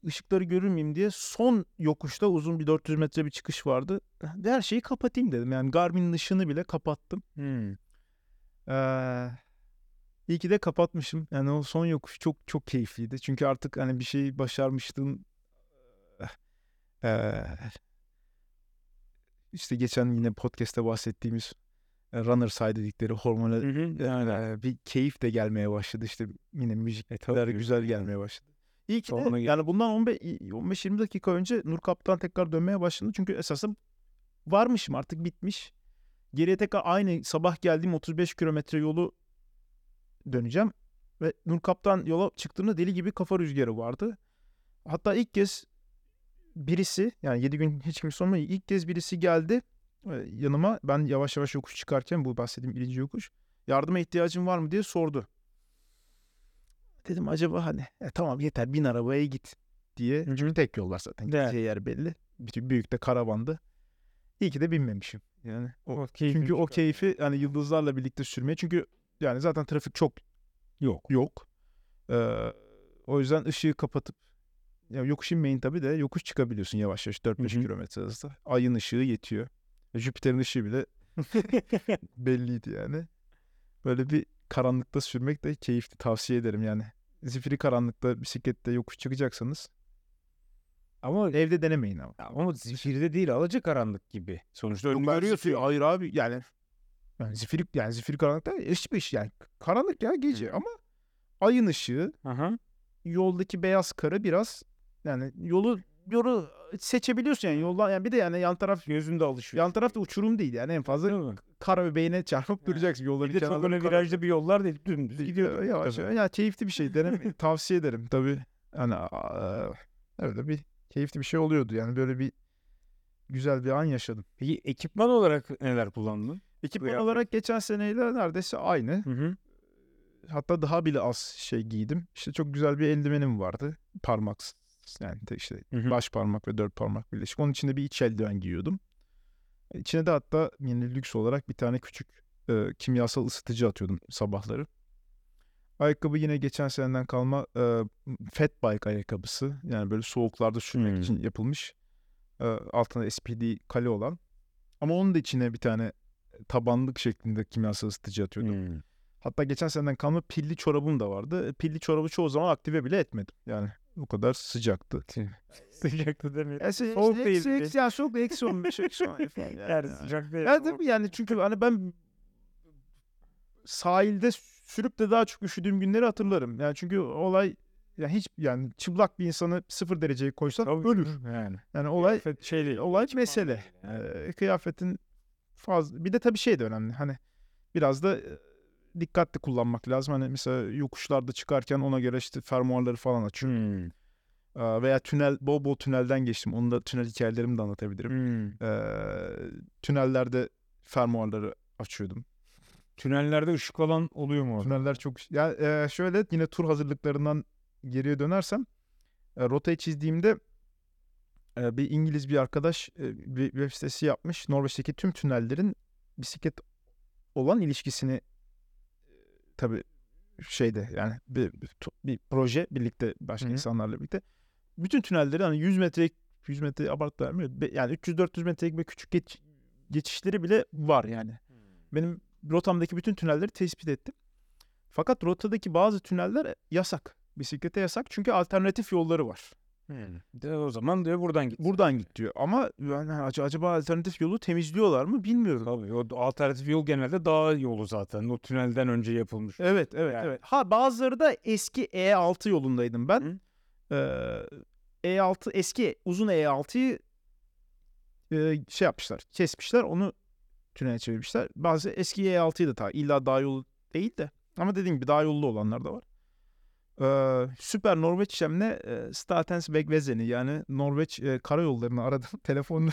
ışıkları görür müyüm diye son yokuşta uzun bir 400 metre bir çıkış vardı. Her şeyi kapatayım dedim. Yani Garmin'in ışığını bile kapattım. Hmm. Ee, iyi ki de kapatmışım. Yani o son yokuş çok çok keyifliydi. Çünkü artık hani bir şeyi başarmıştın. Ee, işte geçen yine podcast'te bahsettiğimiz e, runner side dedikleri hormonal Hı hı. Yani. e, bir keyif de gelmeye başladı. İşte yine müzikler tabii. güzel gelmeye başladı. İyi ki de Sonra yani bundan 15-20 dakika önce Nur Kaptan tekrar dönmeye başladı. Çünkü esasında varmışım artık bitmiş. Geriye tekrar aynı sabah geldiğim 35 kilometre yolu döneceğim. Ve Nur Kaptan yola çıktığımda deli gibi kafa rüzgarı vardı. Hatta ilk kez birisi yani 7 gün hiç kimse olmadı. ilk kez birisi geldi e, yanıma. Ben yavaş yavaş yokuş çıkarken bu bahsettiğim birinci yokuş. Yardıma ihtiyacın var mı diye sordu. Dedim acaba hani "E, tamam yeter bin arabaya git diye. Çünkü tek yol var zaten. Evet. Gideceği yer belli. Bütün büyük de karavandı. İyi ki de binmemişim. Yani o, O çünkü o keyfi hani yıldızlarla birlikte sürmeye. Çünkü yani zaten trafik çok Yok. yok. Ee, o yüzden ışığı kapatıp ya yokuş inmeyin tabii de yokuş çıkabiliyorsun yavaş yavaş 4-5 Hı hı. kilometre hızla. Ayın ışığı yetiyor. Jüpiter'in ışığı bile belliydi yani. Böyle bir karanlıkta sürmek de keyifli tavsiye ederim yani. Zifiri karanlıkta bisiklette yokuş çıkacaksanız Ama evde denemeyin ama. ama zifirde değil alacakaranlık gibi. Sonuçta önünü görüyorsun. zifiri- hayır abi yani yani zifiri yani zifiri karanlıkta hiçbir iş yani karanlık ya gece ama ayın ışığı Aha. yoldaki beyaz karı biraz yani yolu yolu seçebiliyorsun yani yoldan yani bir de yani yan taraf Gözünde alışıyor. yan tarafta uçurum değil yani en fazla Değil mi? kara ve beyne çarpıp duracaksın yolların Bir de çok öyle virajlı bir yollar değil. Dümdüz gidiyor. Gidiyor yavaş yavaş. Ya keyifli bir şey. Deneme, tavsiye ederim tabii. Hani öyle bir keyifli bir şey oluyordu. Yani böyle bir güzel bir an yaşadım. Peki ekipman olarak neler kullandın? Ekipman Kıyafet. olarak geçen seneyle neredeyse aynı. Hı hı. Hatta daha bile az şey giydim. İşte çok güzel bir eldivenim vardı. Parmak yani işte Hı hı. baş parmak ve dört parmak birleşik. Onun içinde bir iç eldiven giyiyordum. İçine de hatta yine lüks olarak bir tane küçük e, kimyasal ısıtıcı atıyordum sabahları. Ayakkabı yine geçen seneden kalma e, fat bike ayakkabısı. Yani böyle soğuklarda sürmek Hmm. için yapılmış. E, altında SPD kale olan. Ama onun da içine bir tane tabanlık şeklinde kimyasal ısıtıcı atıyordum. Hmm. Hatta geçen seneden kalma pilli çorabım da vardı. Pilli çorabı çoğu zaman aktive bile etmedim. Yani o kadar sıcaktı. Sıcaktı demeyelim. Yani Soğuk soğuk değil. değil. Eksi, yani soğuk eksi 15, eksi 10 falan. Yani, Yani sıcak değil. Yani tabii yani çünkü hani ben sahilde sürüp de daha çok üşüdüğüm günleri hatırlarım. Yani çünkü olay yani hiç yani çıplak bir insanı sıfır dereceye koysan Tabii ölür. Yani. Yani olay Kıyafet şey değil. olay ekipman mesele. yani. Ee, kıyafetin fazla bir de tabii şey de önemli. Hani biraz da e, dikkatli kullanmak lazım. Hani mesela yokuşlarda çıkarken ona göre işte fermuarları falan açıyor. Hmm. Veya tünel, bol bol tünelden geçtim. Onu da tünel hikayelerimi de anlatabilirim. Hmm. Ee, tünellerde fermuarları açıyordum. Tünellerde ışık falan oluyor mu? orada? Tüneller çok... Ya e, şöyle yine tur hazırlıklarından geriye dönersem e, rotayı çizdiğimde e, bir İngiliz bir arkadaş e, bir web sitesi yapmış. Norveç'teki tüm tünellerin bisiklet olan ilişkisini tabii şeyde yani bir, bir, bir proje birlikte başka Hı hı. insanlarla birlikte bütün tünelleri hani 100 metre 100 metre abartı vermiyor. Yani 300-400 metrelik bir küçük geç- geçişleri bile var yani. Benim rotamdaki bütün tünelleri tespit ettim. Fakat rotadaki bazı tüneller yasak. Bisiklete yasak çünkü alternatif yolları var. Hmm. De o zaman de buradan git. Buradan git diyor. Ama yani ac- acaba alternatif yolu temizliyorlar mı bilmiyorum. Tabii o alternatif yol genelde dağ yolu zaten. O tünelden önce yapılmış. Evet, evet, Yani. evet. Ha bazıları da eski E6 yolundaydım ben. Ee, E6 eski uzun E6'yı e, şey yapmışlar, kesmişler. Onu tünele çevirmişler. Bazı eski E6'yı da ta illa dağ yolu değil de ama dediğim gibi dağ yollu olanlar da var. Ee, süper Norveççemle e, Statens Vegvesen'i yani Norveç e, karayollarını aradım telefonla.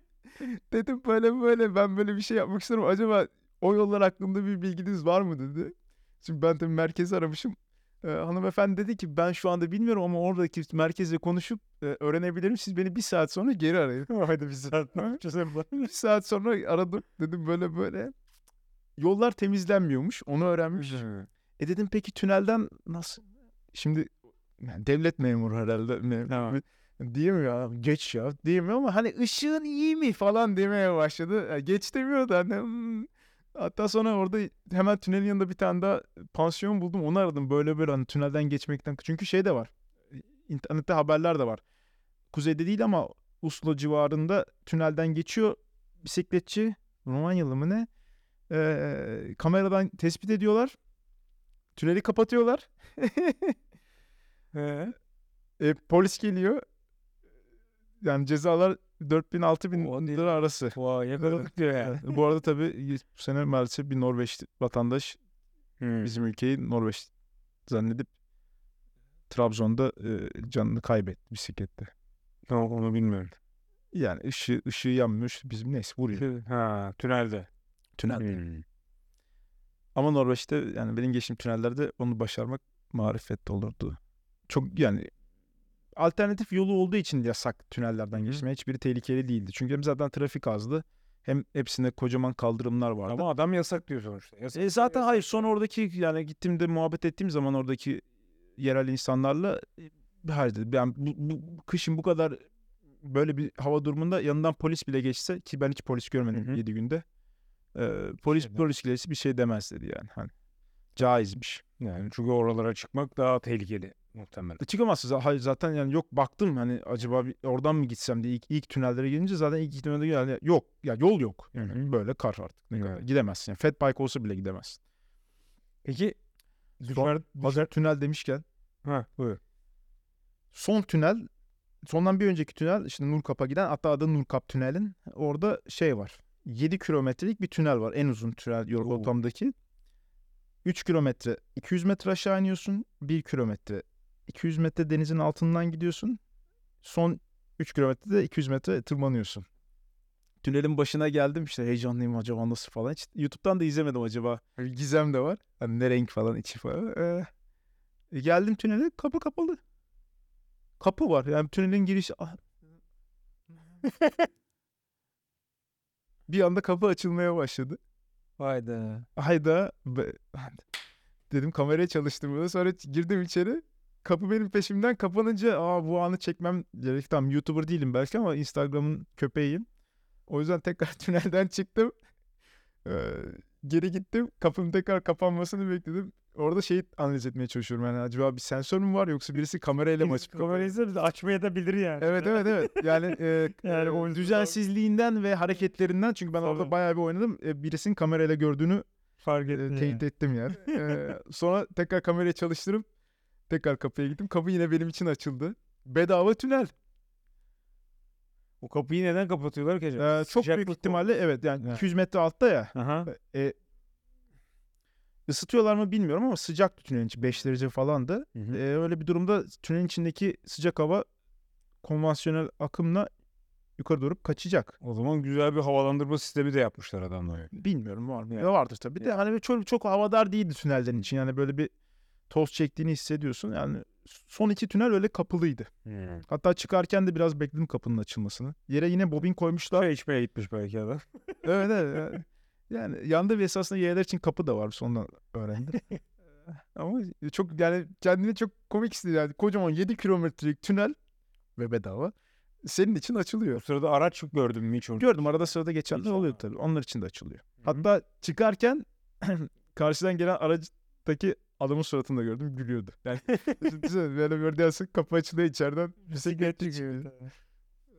Dedim böyle böyle ben böyle bir şey yapmak istiyorum. Acaba o yollar hakkında bir bilginiz var mı dedi. Şimdi ben tabii merkezi aramışım. Ee, hanımefendi dedi ki ben şu anda bilmiyorum ama oradaki merkezle konuşup e, öğrenebilirim. Siz beni bir saat sonra geri arayın. Haydi bir saat yapacağız bir saat sonra aradım. Dedim böyle böyle. Yollar temizlenmiyormuş. Onu öğrenmiş. E dedim peki tünelden nasıl? Şimdi yani devlet memuru herhalde. Me- Tamam. Diyemiyor ya geç ya diyemiyor ama hani ışığın iyi mi falan demeye başladı. Ya geç demiyor da hani hmm. Hatta sonra orada hemen tünelin yanında bir tane daha pansiyon buldum. Onu aradım böyle böyle hani tünelden geçmekten. Çünkü şey de var. İnternette haberler de var. Kuzeyde değil ama Uslo civarında tünelden geçiyor bisikletçi. Romanyalı mı ne? Ee, kameradan tespit ediyorlar. Tüneli kapatıyorlar. He. E, polis geliyor. Yani cezalar 4000 6000 O değil. lira arası. Vay yakaladık diyor yani. Bu arada tabii bu sene maalesef bir Norveç vatandaş Hmm. bizim ülkeyi Norveç zannedip Trabzon'da e, canını kaybetti bisiklette. Tamam onu bilmiyorum. Yani ışığı, ışığı yanmıyor. Bizim neyse vuruyor. Ha tünelde. Tünel. Hmm. Ama Norveç'te yani benim geçtiğim tünellerde onu başarmak marifet olurdu. Çok yani alternatif yolu olduğu için yasak tünellerden geçmeye. Hiçbiri tehlikeli değildi. Çünkü hem zaten trafik azdı hem hepsinde kocaman kaldırımlar vardı. Ama adam yasak diyor sonuçta. Yasak E zaten hayır son oradaki yani gittiğimde muhabbet ettiğim zaman oradaki yerel insanlarla e, hayır dedi. Bu, bu- bu kışın bu kadar böyle bir hava durumunda yanından polis bile geçse ki ben hiç polis görmedim Hı hı. 7 günde. E, polis Şey polis gelirse bir şey demez dedi yani. Hani caizmiş. Yani çünkü oralara çıkmak daha tehlikeli muhtemelen. E, Çıkamazsın. Z- Hayır zaten yani yok baktım hani acaba bir oradan mı gitsem diye ilk, ilk tünellere gelince zaten ilk tünelde yani yok. Ya yol yok. Yani Hı hı. böyle kar artık. Ne kadar. Evet. Gidemezsin. Yani fat bike olsa bile gidemezsin. Peki Son, düşer, hazır tünel demişken Ha buyur. son tünel sondan bir önceki tünel işte Nurkap'a giden hatta adı Nurkap tünelin orada şey var. 7 kilometrelik bir tünel var. En uzun tünel yol Oo. rotamdaki. 3 kilometre 200 metre aşağı iniyorsun. 1 kilometre 200 metre denizin altından gidiyorsun. Son 3 kilometrede 200 metre tırmanıyorsun. Tünelin başına geldim işte heyecanlıyım acaba nasıl falan. Hiç YouTube'dan da izlemedim acaba. Bir gizem de var. Hani ne renk falan içi falan. Ee, e, geldim tünele kapı kapalı. Kapı var yani tünelin girişi. Bir anda kapı açılmaya başladı. Hayda. Hayda. Dedim kamerayı çalıştırmıyor. Sonra girdim içeri. Kapı benim peşimden kapanınca aa bu anı çekmem gerek. Tamam YouTuber değilim belki ama Instagram'ın köpeğiyim. O yüzden tekrar tünelden çıktım. Ee, geri gittim. Kapının tekrar kapanmasını bekledim. Orada şeyi analiz etmeye çalışıyorum. Yani acaba bir sensör mü var yoksa birisi kamerayla mı açıp Kamerayı de açmaya da bilir yani. Evet evet evet. Yani, e, Yani e, o düzensizliğinden ve hareketlerinden çünkü ben orada Tabii. bayağı bir oynadım. E, birisinin kamerayla gördüğünü Fark e, etti. teyit ettim yani. E, sonra tekrar kamerayı çalıştırıp tekrar kapıya gittim. Kapı yine benim için açıldı. Bedava tünel. O kapıyı neden kapatıyorlar ki acaba? E, çok büyük Sıcaklık- ihtimalle evet yani Ha. 200 metre altta ya. Aha. E, ısıtıyorlar mı bilmiyorum ama sıcaktı tünelin içi 5 derece falandı. Hı hı. Ee, öyle bir durumda tünelin içindeki sıcak hava konvansiyonel akımla yukarı doğru kaçacak. O zaman güzel bir havalandırma sistemi de yapmışlar adamlar. Bilmiyorum var mı? Yani. Ya vardır tabii. Bir de hani çok çok havadar değildi tünellerin için. Yani böyle bir toz çektiğini hissediyorsun. Yani son iki tünel öyle kapılıydı. Hatta çıkarken de biraz bekledim kapının açılmasını. Yere yine bobin koymuşlar. Çay içmeye gitmiş belki adam. evet evet. Yani- yanda bir esasında yerler için kapı da varmış ondan öğrendim. Ee, Ama çok yani kendini çok komik hissediyor. Yani kocaman 7 kilometrelik tünel ve bedava senin için açılıyor. sırada araç gördüm mü hiç onu? Gördüm arada sırada geçenler oluyor tabii. Onlar için de açılıyor. Hı hı. Hatta çıkarken karşıdan gelen aracıdaki adamın suratını da gördüm gülüyordu. Yani düşünsene böyle bir kapı açılıyor içeriden bisikletli çıkıyor.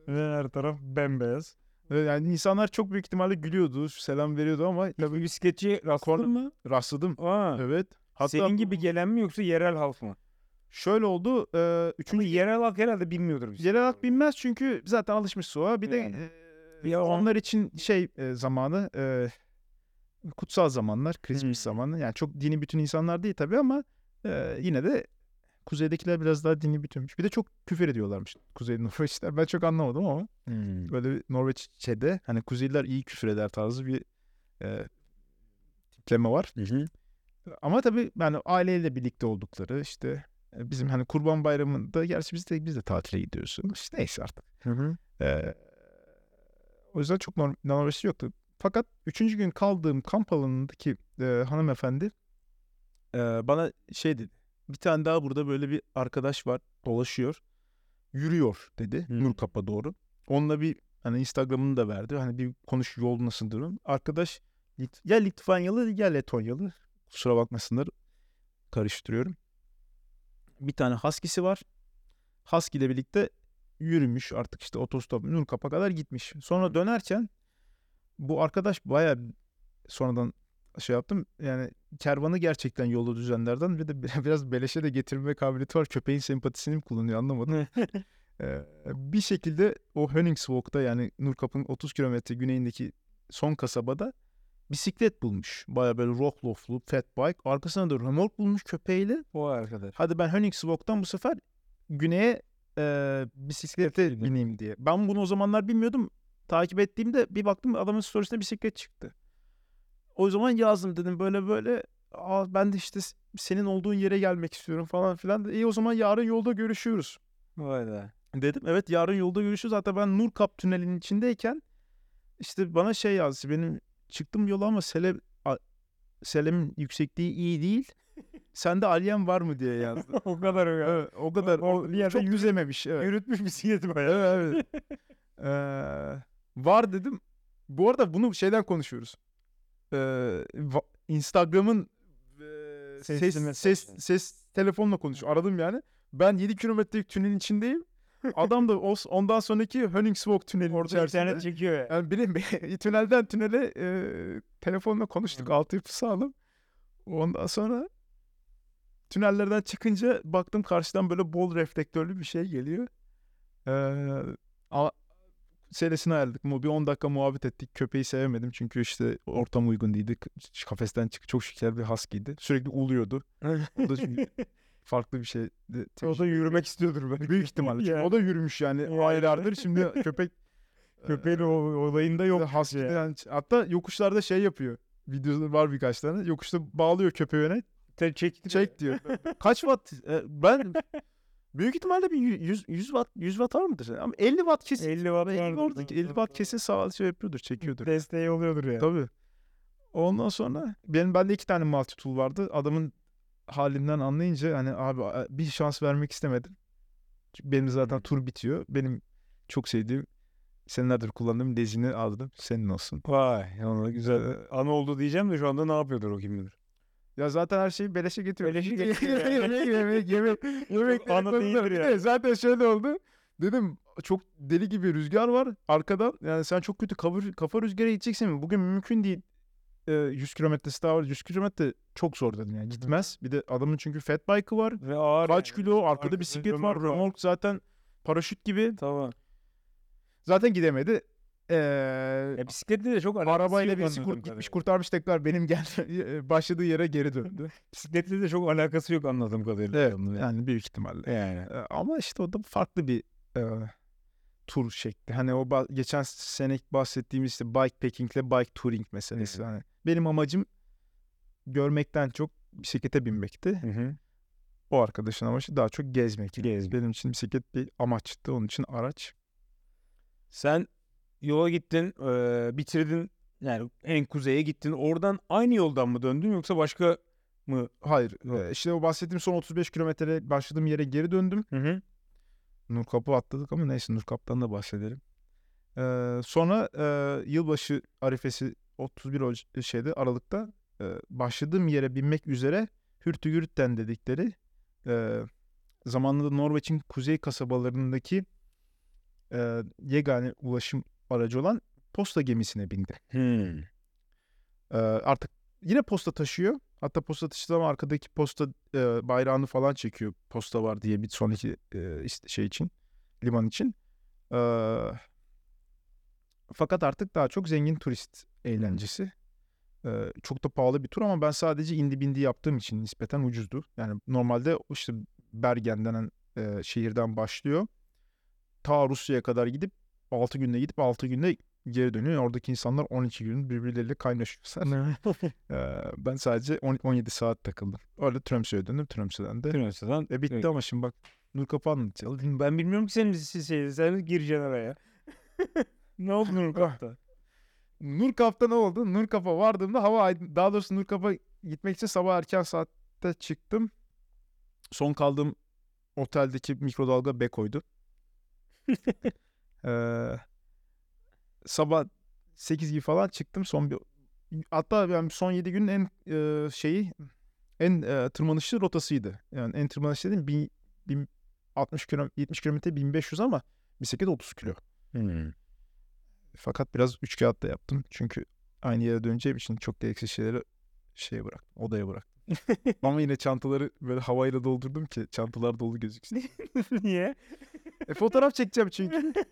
Ve her taraf bembeyaz. Yani insanlar çok büyük ihtimalle gülüyordu, selam veriyordu ama Tabii bisikletçi rastladın mı? rastladım. Aa, Evet. Hatta Senin gibi gelen mi yoksa yerel halk mı? şöyle oldu. E, üçüncü yerel halk herhalde bilmiyordur bizi. yerel halk bilmez çünkü zaten alışmış soğuğa. Bir de Yani. e, Ya onlar için şey e, zamanı e, kutsal zamanlar, Christmas Hmm. zamanı. Yani çok dini bütün insanlar değil tabii ama e, yine de kuzeydekiler biraz daha dini bütünmüş. Bir de çok küfür ediyorlarmış Kuzey Norveçliler. Ben çok anlamadım ama Hmm. böyle bir Norveççe'de hani Kuzeyliler iyi küfür eder tarzı bir e, tipleme var. Hı hı. Ama tabii yani aileyle birlikte oldukları işte e, bizim hani Kurban Bayramı'nda gerçi biz de biz de tatile gidiyoruz. İşte neyse artık. Hı hı. Ee, o yüzden çok norm- Norveçli yoktu. Fakat üçüncü gün kaldığım kamp alanındaki e, hanımefendi e, bana şey dedi. Bir tane daha burada böyle bir arkadaş var dolaşıyor. Yürüyor dedi Hmm. Nurkap'a doğru. Onunla bir hani Instagram'ını da verdi. Hani bir konuş yol nasıl durum. Arkadaş Lit- ya Litvanyalı ya Letonyalı. Kusura bakmasınlar karıştırıyorum. Bir tane Husky'si var. Husky ile birlikte yürümüş artık işte otostop Nurkap'a kadar gitmiş. Sonra dönerken bu arkadaş baya sonradan şey yaptım yani kervanı gerçekten yolu düzenlerden ve de bir- biraz beleşe de getirme kabiliyeti var. Köpeğin sempatisini mi kullanıyor anlamadım. Ee, bir şekilde o Höningsvåg'da yani Nurkap'ın 30 kilometre güneyindeki son kasabada bisiklet bulmuş. Baya böyle Rocklof'lu fat bike. Arkasına da remork bulmuş köpeğiyle. O arkadaş. Hadi ben Höningsvåg'dan bu sefer güneye e, bisiklete bineyim diye. Ben bunu o zamanlar bilmiyordum. Takip ettiğimde bir baktım adamın storiesinde bisiklet çıktı. O zaman yazdım dedim böyle böyle. Aa, ben de işte senin olduğun yere gelmek istiyorum falan filan. İyi o zaman yarın yolda görüşüyoruz Vay be. dedim. Evet yarın yolda görüşürüz. Hatta ben Nurkap tünelinin içindeyken işte bana şey yazdı. Benim çıktım yola ama sele, a- selemin yüksekliği iyi değil. Sende alyen var mı diye yazdı. o kadar ya. Evet, o kadar. O- O, yerde çok yüzememiş. Evet. Yürütmüş bisikleti bayağı. evet, evet. Ee, var dedim. Bu arada bunu şeyden konuşuyoruz. Instagram'ın e, ses, ses, yani. ses telefonla konuşuyor. Aradım yani. Ben 7 kilometrelik tünelin içindeyim. Adam da o, ondan sonraki Höningsvåg tünelinin Orada içerisinde. internet çekiyor ya. Yani benim tünelden tünele e, telefonla konuştuk. Hı. Altyapı sağlam. Ondan sonra tünellerden çıkınca baktım karşıdan böyle bol reflektörlü bir şey geliyor. Ee, ama seresini ayarladık. Mu- Bir 10 dakika muhabbet ettik. Köpeği sevemedim çünkü işte ortam uygun değildi. Kafesten çık çok şeker bir husky'ydi. Sürekli uluyordu. O da çünkü farklı bir şeydi. o da yürümek istiyordur belki. Büyük ihtimalle. Çünkü Yani. O da yürümüş yani Yani. aylardır. Şimdi köpek Köpeğin o olayında yok. Husky ya. yani. Hatta yokuşlarda şey yapıyor. Videoları var birkaç tane. Yokuşta bağlıyor köpeğine. Te- çekti. Çek diyor. Kaç watt? Ben büyük ihtimalle bir 100, 100 watt 100 watt var mıdır? Ama 50 watt kesin. 50 watt 50 vardır. oradaki 50 watt kesin sağ şey yapıyordur, çekiyordur. Desteği oluyordur ya. Tabii. Ondan sonra benim bende iki tane multi tool vardı. Adamın halimden anlayınca hani abi bir şans vermek istemedim. Çünkü benim zaten Hı. tur bitiyor. Benim çok sevdiğim senelerdir kullandığım dezini aldım. Senin olsun. Vay ona güzel. Ana oldu diyeceğim de şu anda ne yapıyordur o kim bilir. Ya zaten her şeyi beleşe getiriyor. Beleşe getiriyor yemek, yemek, yemek, yemek. Değildir ya. de Zaten şöyle oldu. Dedim çok deli gibi rüzgar var arkadan. Yani sen çok kötü kafa, kafa rüzgara gideceksin mi? Bugün mümkün değil. Ee, 100 kilometresi daha var. 100 kilometre çok zor dedim yani. Gitmez. Bir de adamın çünkü fat bike'ı var. Ve ağır. Kaç yani. kilo? Arkada Arkada bisiklet var. römork zaten paraşüt gibi. Tamam. Zaten gidemedi. Ee, Ya bisikletle de çok arabayla birisi kurt gitmiş kurtarmış tekrar benim gel başladığı yere geri döndü. Bisikletle de çok alakası yok anladığım kadarıyla. evet onun. yani büyük ihtimalle. Yani. Ama işte o da farklı bir e, tur şekli. Hani o geçen sene bahsettiğimiz işte bikepacking ile bike touring meselesi. Hı. Hani benim amacım görmekten çok bisiklete binmekti. Hı hı. O arkadaşın amacı daha çok gezmek. Gezmek. Benim için bisiklet bir amaçtı. Onun için araç. Sen yola gittin, eee, bitirdin. Yani en kuzeye gittin. Oradan aynı yoldan mı döndün yoksa başka mı? Hayır. Yok. e, işte o bahsettiğim son 35 kilometre başladığım yere geri döndüm. Hı hı. Nurkap'ı atladık ama neyse Nurkap'tan da bahsedelim. Ee, sonra e, yılbaşı arifesi 31 Oc- şeyde Aralık'ta e, başladığım yere binmek üzere Hürtügürt'ten dedikleri e, zamanında Norveç'in kuzey kasabalarındaki e, yegane ulaşım aracı olan posta gemisine bindi. Hmm. Ee, artık yine posta taşıyor. Hatta posta taşıdığı ama arkadaki posta e, bayrağını falan çekiyor. Posta var diye bir sonraki e, işte şey için, liman için. Ee, fakat artık daha çok zengin turist eğlencesi. Ee, çok da pahalı bir tur ama ben sadece indi bindi yaptığım için nispeten ucuzdu. Yani normalde işte Bergen denen e, şehirden başlıyor. Ta Rusya'ya kadar gidip 6 günde gidip 6 günde geri dönüyor. Oradaki insanlar 12 gün birbirleriyle kaynaşıyorlar. Ee, ben sadece 10 17 saat takıldım. Öyle Tromsø'ye döndüm. Tromsø'den de. Üniversiteden. E bitti Evet. ama şimdi bak Nur Kapı anlatacağım. Ben bilmiyorum ki senin şey, sen gireceksin araya. ne oldu Nurkap'ta? Nur Kap'ta ne oldu? Nur Kap'a vardığımda hava aydın. Daha doğrusu Nur Kap'a gitmek için sabah erken saatte çıktım. Son kaldığım oteldeki mikrodalga Beko'ydu. Ee, sabah 8 gibi falan çıktım. Son bir hatta yani son 7 günün en e, şeyi en e, tırmanışlı rotasıydı. Yani en tırmanışlı dediğim bin, bin, 60 kilo 70 kilometre 1500 ama bisiklet 30 kilo. Hmm. Fakat biraz üç kağıt da yaptım. Çünkü aynı yere döneceğim için çok gereksiz şeyleri şeye bıraktım. Odaya bıraktım. Ama yine çantaları böyle havayla doldurdum ki çantalar dolu gözüksün. Niye? e fotoğraf çekeceğim çünkü.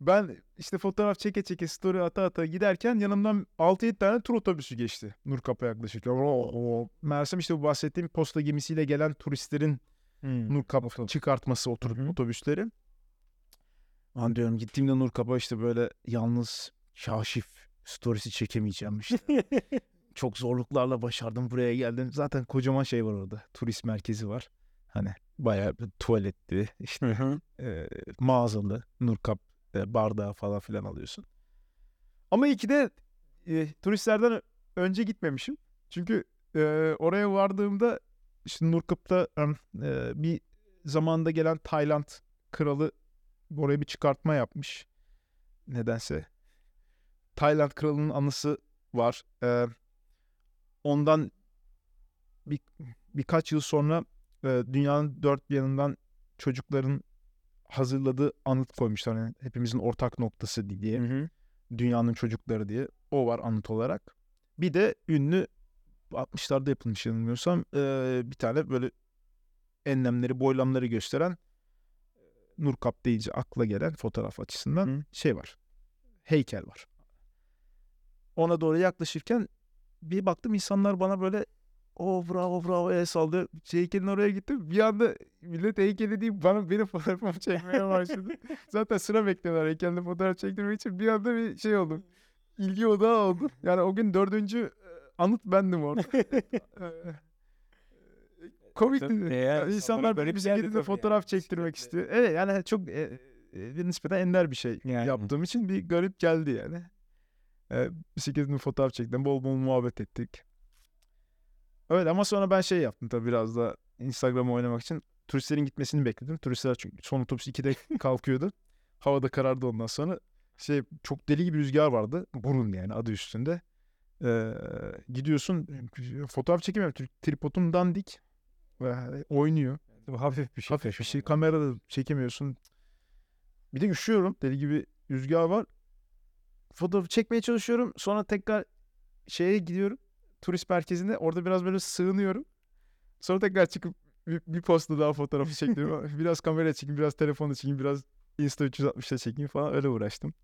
Ben işte fotoğraf çeke çeke story ata ata giderken yanımdan 6-7 tane tur otobüsü geçti. Nurkap'a yaklaşırken. Oo, Meğersem işte bu bahsettiğim posta gemisiyle gelen turistlerin Hmm. Nurkap çıkartması hı. otobüsleri. Lan diyorum gittiğimde Nurkap'a işte böyle yalnız şaşif storiesi çekemeyeceğim işte. Çok zorluklarla başardım buraya geldim. Zaten kocaman şey var orada. Turist merkezi var. Hani bayağı bir tuvaletli, işte Hı hı. e, mağazalı, Nurkap e, bardağı falan filan alıyorsun. Ama iyi ki de e, turistlerden önce gitmemişim. Çünkü e, oraya vardığımda işte Nurkap'ta e, bir zamanda gelen Tayland kralı oraya bir çıkartma yapmış. Nedense. Tayland kralının anısı var. E, ondan bir, birkaç yıl sonra e, dünyanın dört bir yanından çocukların hazırladığı anıt koymuşlar. Yani hepimizin ortak noktası diye. Hı hı. Dünyanın çocukları diye. O var anıt olarak. Bir de ünlü 60'larda yapılmış yanılmıyorsam eee, bir tane böyle enlemleri boylamları gösteren Nurkap deyince akla gelen fotoğraf açısından Hı. şey var. Heykel var. Ona doğru yaklaşırken bir baktım insanlar bana böyle o bravo bravo el sallıyor. Heykelin oraya gittim. Bir anda millet heykeli deyip bana benim fotoğrafımı çekmeye başladı. Zaten sıra bekliyorlar heykelde fotoğraf çektirmek için. Bir anda bir şey oldu. İlgi odağı oldu. Yani o gün dördüncü e, anıt bendim orada. Komikti. Yani insanlar böyle bir şekilde fotoğraf yani, çektirmek istiyor. Evet yani çok e, e, bir nispeten ender bir şey Yani. yaptığım için bir garip geldi yani. Ee, bisikletimle fotoğraf çektim. Bol bol muhabbet ettik. Öyle ama sonra ben şey yaptım tabii biraz da Instagram'a oynamak için. Turistlerin gitmesini bekledim. Turistler çünkü son otobüs 2'de kalkıyordu. Havada karardı ondan sonra. Şey çok deli gibi rüzgar vardı. Burun yani adı üstünde. Ee, gidiyorsun fotoğraf çekemiyorum. Tripodum dandik. Ve oynuyor. Hafif bir şey. Hafif bir şey. Kamerada çekemiyorsun. Bir de üşüyorum. Deli gibi rüzgar var. Fotoğrafı çekmeye çalışıyorum. Sonra tekrar şeye gidiyorum. Turist merkezine. Orada biraz böyle sığınıyorum. Sonra tekrar çıkıp bir, bir posta daha fotoğrafı çekiyorum. biraz kamera çekeyim, biraz telefonu çekeyim, biraz Insta 360'da çekeyim falan. Öyle uğraştım.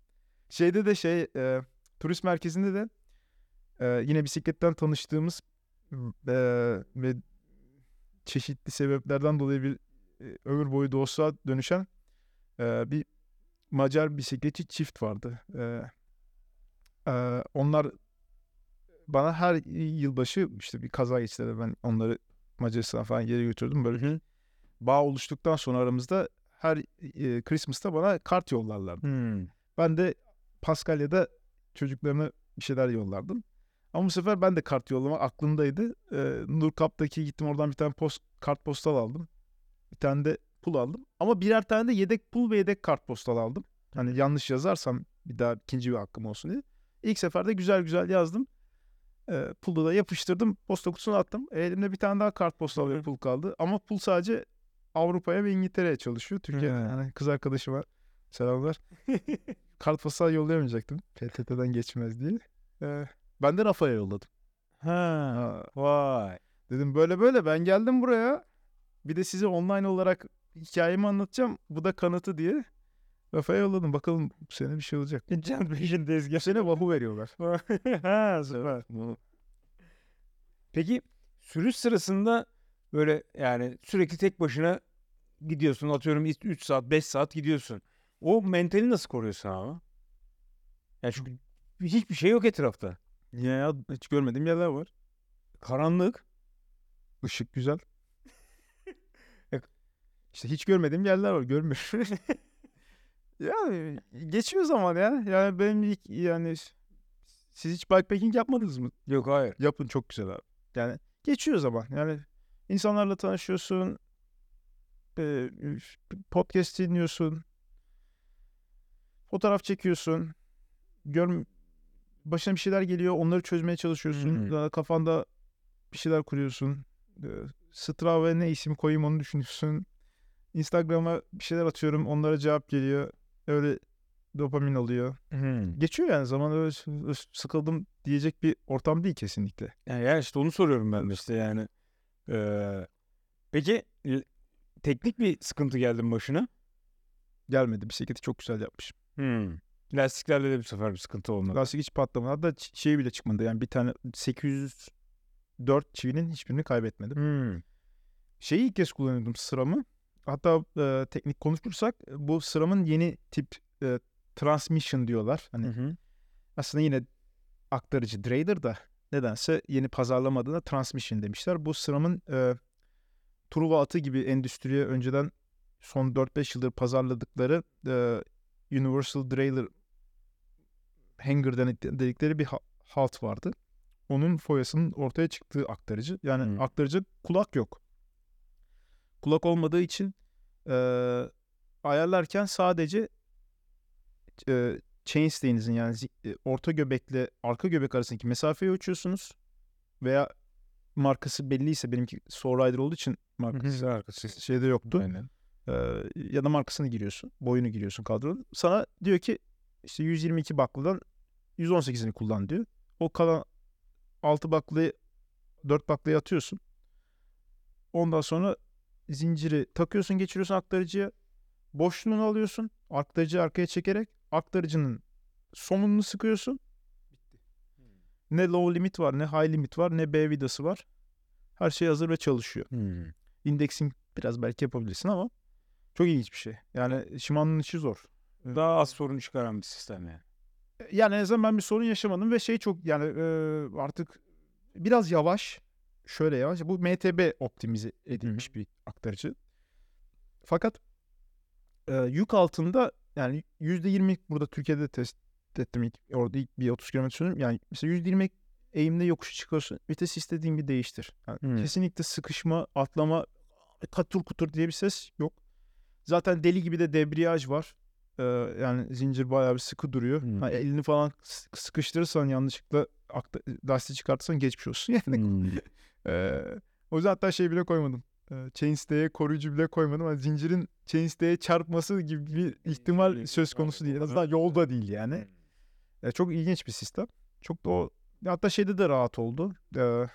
Şeyde de şey e, turist merkezinde de e, yine bisikletten tanıştığımız e, ve çeşitli sebeplerden dolayı bir e, ömür boyu dostluğa dönüşen e, bir Macar bisikletçi çift vardı. E, e, onlar bana her yılbaşı işte bir kaza geçti ben onları Macaristan'a falan geri götürdüm. Böyle Hı hı. bağ oluştuktan sonra aramızda her e, Christmas'ta bana kart yollarlardı. Hmm. Ben de Paskalya'da çocuklarına bir şeyler yollardım. Ama bu sefer ben de kart yollama aklımdaydı. Ee, Nurkap'taki gittim oradan bir tane post, kart postal aldım. Bir tane de pul aldım. Ama birer tane de yedek pul ve yedek kart postal aldım. Hani yanlış yazarsam bir daha ikinci bir hakkım olsun diye. İlk seferde güzel güzel yazdım. Ee, pulu da yapıştırdım. Posta kutusuna attım. Elimde bir tane daha kart postal pul kaldı. Ama pul sadece Avrupa'ya ve İngiltere'ye çalışıyor. Türkiye He. yani kız arkadaşıma selamlar. kart postal yollayamayacaktım. PTT'den geçmez diye. Ee, ben de Rafa'ya yolladım. Ha. Ha, Vay. dedim böyle böyle ben geldim buraya. Bir de size online olarak hikayemi anlatacağım. Bu da kanıtı diye. Rafa'ya yolladım. Bakalım bu sene bir şey olacak. Can peşindeyiz. Bu sene Vahu veriyorlar. ha süper. Peki sürüş sırasında böyle yani sürekli tek başına gidiyorsun atıyorum 3 saat 5 saat gidiyorsun. O mentali nasıl koruyorsun abi? Yani çünkü hiçbir şey yok etrafta. Niye ya? Hiç görmediğim yerler var. Karanlık. Işık güzel. İşte hiç görmediğim yerler var. Görmüyorum. Yani geçiyor zaman ya. Yani benim ilk yani siz hiç bikepacking yapmadınız mı? Yok hayır. Yapın çok güzel abi. Yani geçiyor zaman. Yani insanlarla tanışıyorsun. e, podcast dinliyorsun. Fotoğraf çekiyorsun. Gör, başına bir şeyler geliyor. Onları çözmeye çalışıyorsun. Hı hı. Daha Kafanda bir şeyler kuruyorsun. E, Strava'ya ne isim koyayım onu düşünüyorsun. Instagram'a bir şeyler atıyorum. Onlara cevap geliyor. Öyle dopamin alıyor. Hmm. Geçiyor yani zaman öyle sıkıldım diyecek bir ortam değil kesinlikle. Yani ya işte onu soruyorum ben de işte yani. Ee, peki teknik bir sıkıntı geldi mi başına? Gelmedi. Bisikleti çok güzel yapmış. Hmm. Lastiklerle de bir sefer bir sıkıntı olmadı. Lastik hiç patlamadı. Hatta şey bile çıkmadı. Yani bir tane 804 çivinin hiçbirini kaybetmedim. Hmm. Şeyi ilk kez kullanıyordum sıramı. Hatta e, teknik konuşursak bu sıramın yeni tip e, transmission diyorlar. Hani Hı hı. aslında yine aktarıcı Draider da nedense yeni pazarlamadığına transmission demişler. Bu sıramın e, Truva atı gibi endüstriye önceden son 4-5 yıldır pazarladıkları e, Universal Drailer Hanger dedik- dedikleri bir ha- halt vardı. Onun foyasının ortaya çıktığı aktarıcı. Yani Hı. aktarıcı kulak yok. Kulak olmadığı için e, ayarlarken sadece e, chainstay'inizin yani e, orta göbekle arka göbek arasındaki mesafeyi ölçüyorsunuz. Veya markası belliyse benimki Soul Rider olduğu için markası Arkası. şeyde yoktu. Aynen. Ee, ya da markasını giriyorsun. Boyunu giriyorsun kadronun. Sana diyor ki işte 122 bakladan 118'ini kullan diyor. O kalan 6 baklayı 4 baklayı atıyorsun. Ondan sonra zinciri takıyorsun geçiriyorsun aktarıcıya. Boşluğunu alıyorsun. Aktarıcıyı arkaya çekerek aktarıcının somununu sıkıyorsun. Ne low limit var ne high limit var ne B vidası var. Her şey hazır ve çalışıyor Hmm. indexing biraz belki yapabilirsin ama çok ilginç bir şey. Yani Shimano'nun işi zor. Daha az sorun çıkaran bir sistem yani. Yani en azından ben bir sorun yaşamadım ve şey çok yani e, artık biraz yavaş. Şöyle yavaş. Bu MTB optimize edilmiş bir aktarıcı. Fakat e, yük altında yani %20 burada Türkiye'de test ettim ilk, orada ilk bir 30 km sürdüm. Yani mesela %20 eğimde yokuşu çıkıyorsun. Vites istediğin gibi değiştir. Yani Hmm. Kesinlikle sıkışma, atlama, katur kutur diye bir ses yok. Zaten deli gibi de debriyaj var. Ee, yani zincir bayağı bir sıkı duruyor. Hmm. Ha, elini falan sık- sıkıştırırsan yanlışlıkla akta, lastiği çıkartırsan geçmiş olsun. Yani Hmm. Ee, o yüzden hatta şey bile koymadım. Ee, chainstay'e koruyucu bile koymadım. Yani zincirin chainstay'e çarpması gibi bir ihtimal söz konusu değil. En azından yolda değil yani. Ee, çok ilginç bir sistem. Çok da o hatta şeyde de rahat oldu. Ee,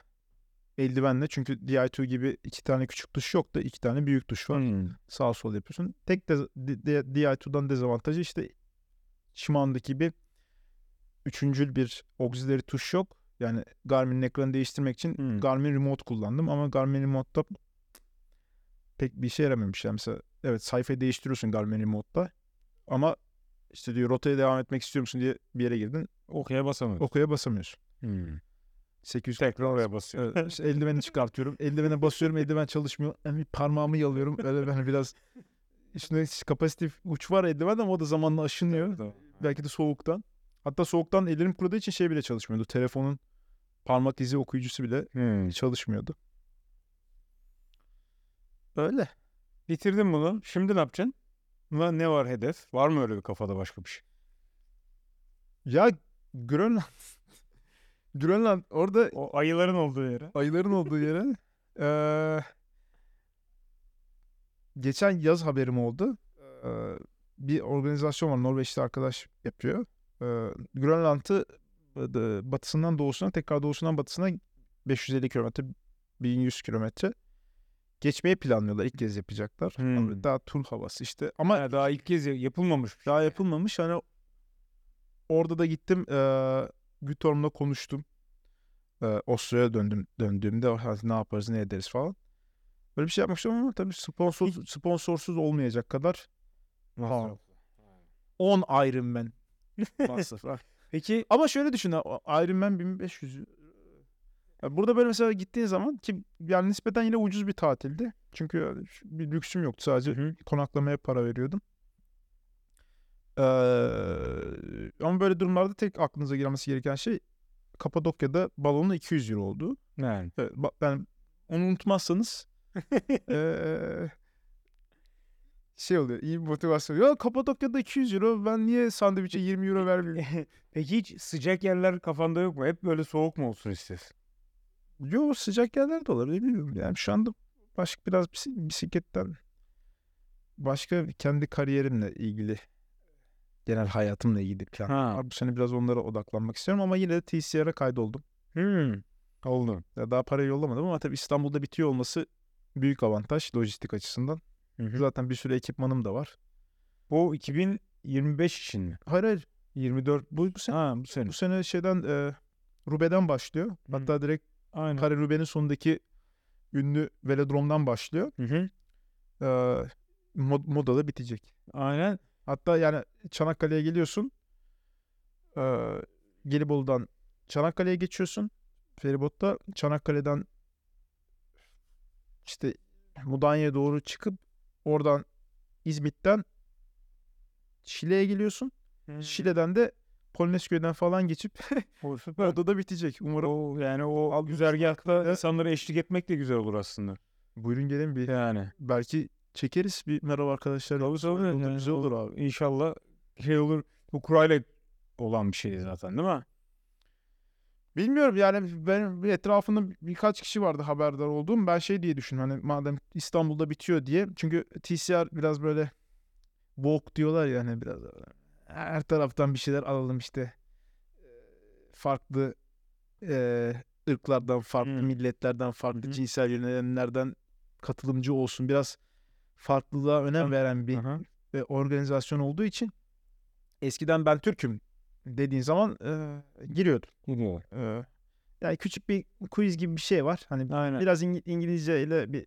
eldivenle çünkü Di2 gibi iki tane küçük tuş yok da iki tane büyük tuş var. Hmm. Sağ sol yapıyorsun. Tek de, Di- Di- Di2'dan dezavantajı işte Shimano'daki gibi üçüncül bir auxiliary tuş yok. Yani Garmin'in ekranı değiştirmek için Hmm. Garmin Remote kullandım ama Garmin Remote'da pek bir işe yaramamış. Yani mesela evet sayfayı değiştiriyorsun Garmin Remote'da ama işte diyor rotaya devam etmek istiyor musun diye bir yere girdin. Okuya basamıyorsun. Okuya basamıyorsun. Hmm. 800 Tekrar oraya basıyor. Evet, işte eldiveni çıkartıyorum. Eldivene basıyorum. Eldiven çalışmıyor. Yani bir parmağımı yalıyorum. Öyle ben biraz üstünde kapasitif uç var eldiven ama o da zamanla aşınıyor. Belki de soğuktan. Hatta soğuktan ellerim kuruduğu için şey bile çalışmıyordu. Telefonun parmak izi okuyucusu bile Hmm. çalışmıyordu. Öyle. Bitirdin bunu. Şimdi ne yapacaksın? Buna ne var hedef? Var mı öyle bir kafada başka bir şey? Ya Grönland. Grönland orada O ayıların olduğu yere. ayıların olduğu yere eee, geçen yaz haberim oldu. Eee, bir organizasyon var. Norveçli arkadaş yapıyor. Grönland'ı e, de- batısından doğusuna tekrar doğusundan batısına 550 kilometre 1100 kilometre geçmeyi planlıyorlar. İlk kez yapacaklar. Hmm. Daha tur havası işte. Ama Ha, daha ilk kez ya- yapılmamış. daha yapılmamış. Hani orada da gittim. eee Gütorm'la konuştum. Eee Oslo'ya döndüm döndüğümde "Ha, ne yaparız ne ederiz falan. Böyle bir şey yapmak istiyorum ama tabii sponsor, sponsorsuz olmayacak kadar Nasıl? Ha. 10 Ironman masraf. Peki Ama şöyle düşün ha, o Ironman 1500 Ya burada böyle mesela gittiğin zaman ki yani nispeten yine ucuz bir tatildi. Çünkü yani bir lüksüm yoktu sadece Hı konaklamaya para veriyordum. Ee, ama böyle durumlarda tek aklınıza gelmesi gereken şey Kapadokya'da balonun 200 euro olduğu. yani. Evet, ben onu unutmazsanız ee, şey oluyor iyi bir motivasyon. Ya Kapadokya'da 200 euro ben niye sandviçe 20 euro vermeyeyim? Peki hiç sıcak yerler kafanda yok mu? Hep böyle soğuk mu olsun istiyorsun? Yo sıcak yerler de olabilir bilmiyorum. Yani şu anda başka biraz bis- bisikletten başka kendi kariyerimle ilgili genel hayatımla ilgili plan Ha. var. Bu sene biraz onlara odaklanmak istiyorum ama yine de TCR'a kaydoldum. Hmm. Oldu. Ya daha parayı yollamadım ama tabii İstanbul'da bitiyor olması büyük avantaj lojistik açısından. Hı hı. Zaten bir sürü ekipmanım da var. Bu 2025 için mi? Hayır hayır 24 bu, bu sene Ha bu sene. bu sene şeyden e, Rube'den başlıyor. Hı. Hatta direkt Aynen. Kare Rube'nin sonundaki ünlü velodromdan başlıyor. Hı hı. e, mod, modada bitecek. Aynen. Hatta yani Çanakkale'ye geliyorsun. E, Gelibolu'dan Çanakkale'ye geçiyorsun. Feribotta Çanakkale'den işte Mudanya'ya doğru çıkıp oradan İzmit'ten Şile'ye geliyorsun. Şile'den de Polonezköy'den falan geçip O süper. odada bitecek. Umarım. O yani o güzergahta insanlara eşlik etmek de güzel olur aslında. Buyurun gelin bir. Yani. Belki çekeriz bir merhaba arkadaşlar. Tabii tabii. Yani güzel olur abi. İnşallah şey olur. Bu kurayla olan bir şey zaten değil mi? Bilmiyorum yani benim etrafımda birkaç kişi vardı haberdar olduğum. Ben şey diye düşündüm hani madem İstanbul'da bitiyor diye. Çünkü TCR biraz böyle boğuk diyorlar ya hani biraz her taraftan bir şeyler alalım işte. Ee, Farklı e, ırklardan, farklı Hmm. milletlerden, farklı hı. cinsel yönelimlerden katılımcı olsun. Biraz farklılığa önem veren bir Aha. e, organizasyon olduğu için eskiden ben Türk'üm dediğin zaman e, giriyordum. Gidiyor. Ee, yani küçük bir quiz gibi bir şey var. Hani Aynen. biraz İngi- İngilizce ile bir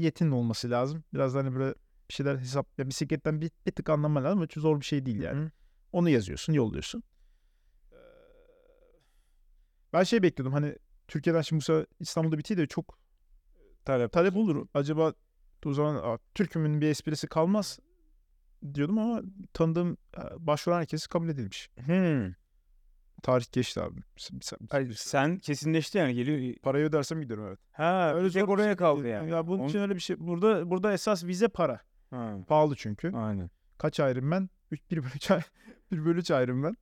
yetin olması lazım. Biraz hani böyle bir şeyler hesap ya bisikletten bir, bir tık anlaman lazım. Hiç zor bir şey değil yani. Hı. Onu yazıyorsun, yolluyorsun. Ben şey bekliyordum hani Türkiye'den şimdi sefer İstanbul'da bitiyor de çok Talep. talep olur. Acaba o zaman "Aa, Türk'ümün bir esprisi kalmaz diyordum ama tanıdığım başvuran herkesi kabul edilmiş. Hmm. Tarih geçti abi. S- s- Hayır, sen kesinleşti yani geliyor. Parayı ödersem gidiyorum evet. Ha öyle tek oraya şey kaldı yani. Ya bunun On- için öyle bir şey. Burada burada esas vize para. Ha, Pahalı çünkü. aynen. Kaç ayrım ben? 3 1 bölü 3 ay- 1 bölü 3 ayrım ben.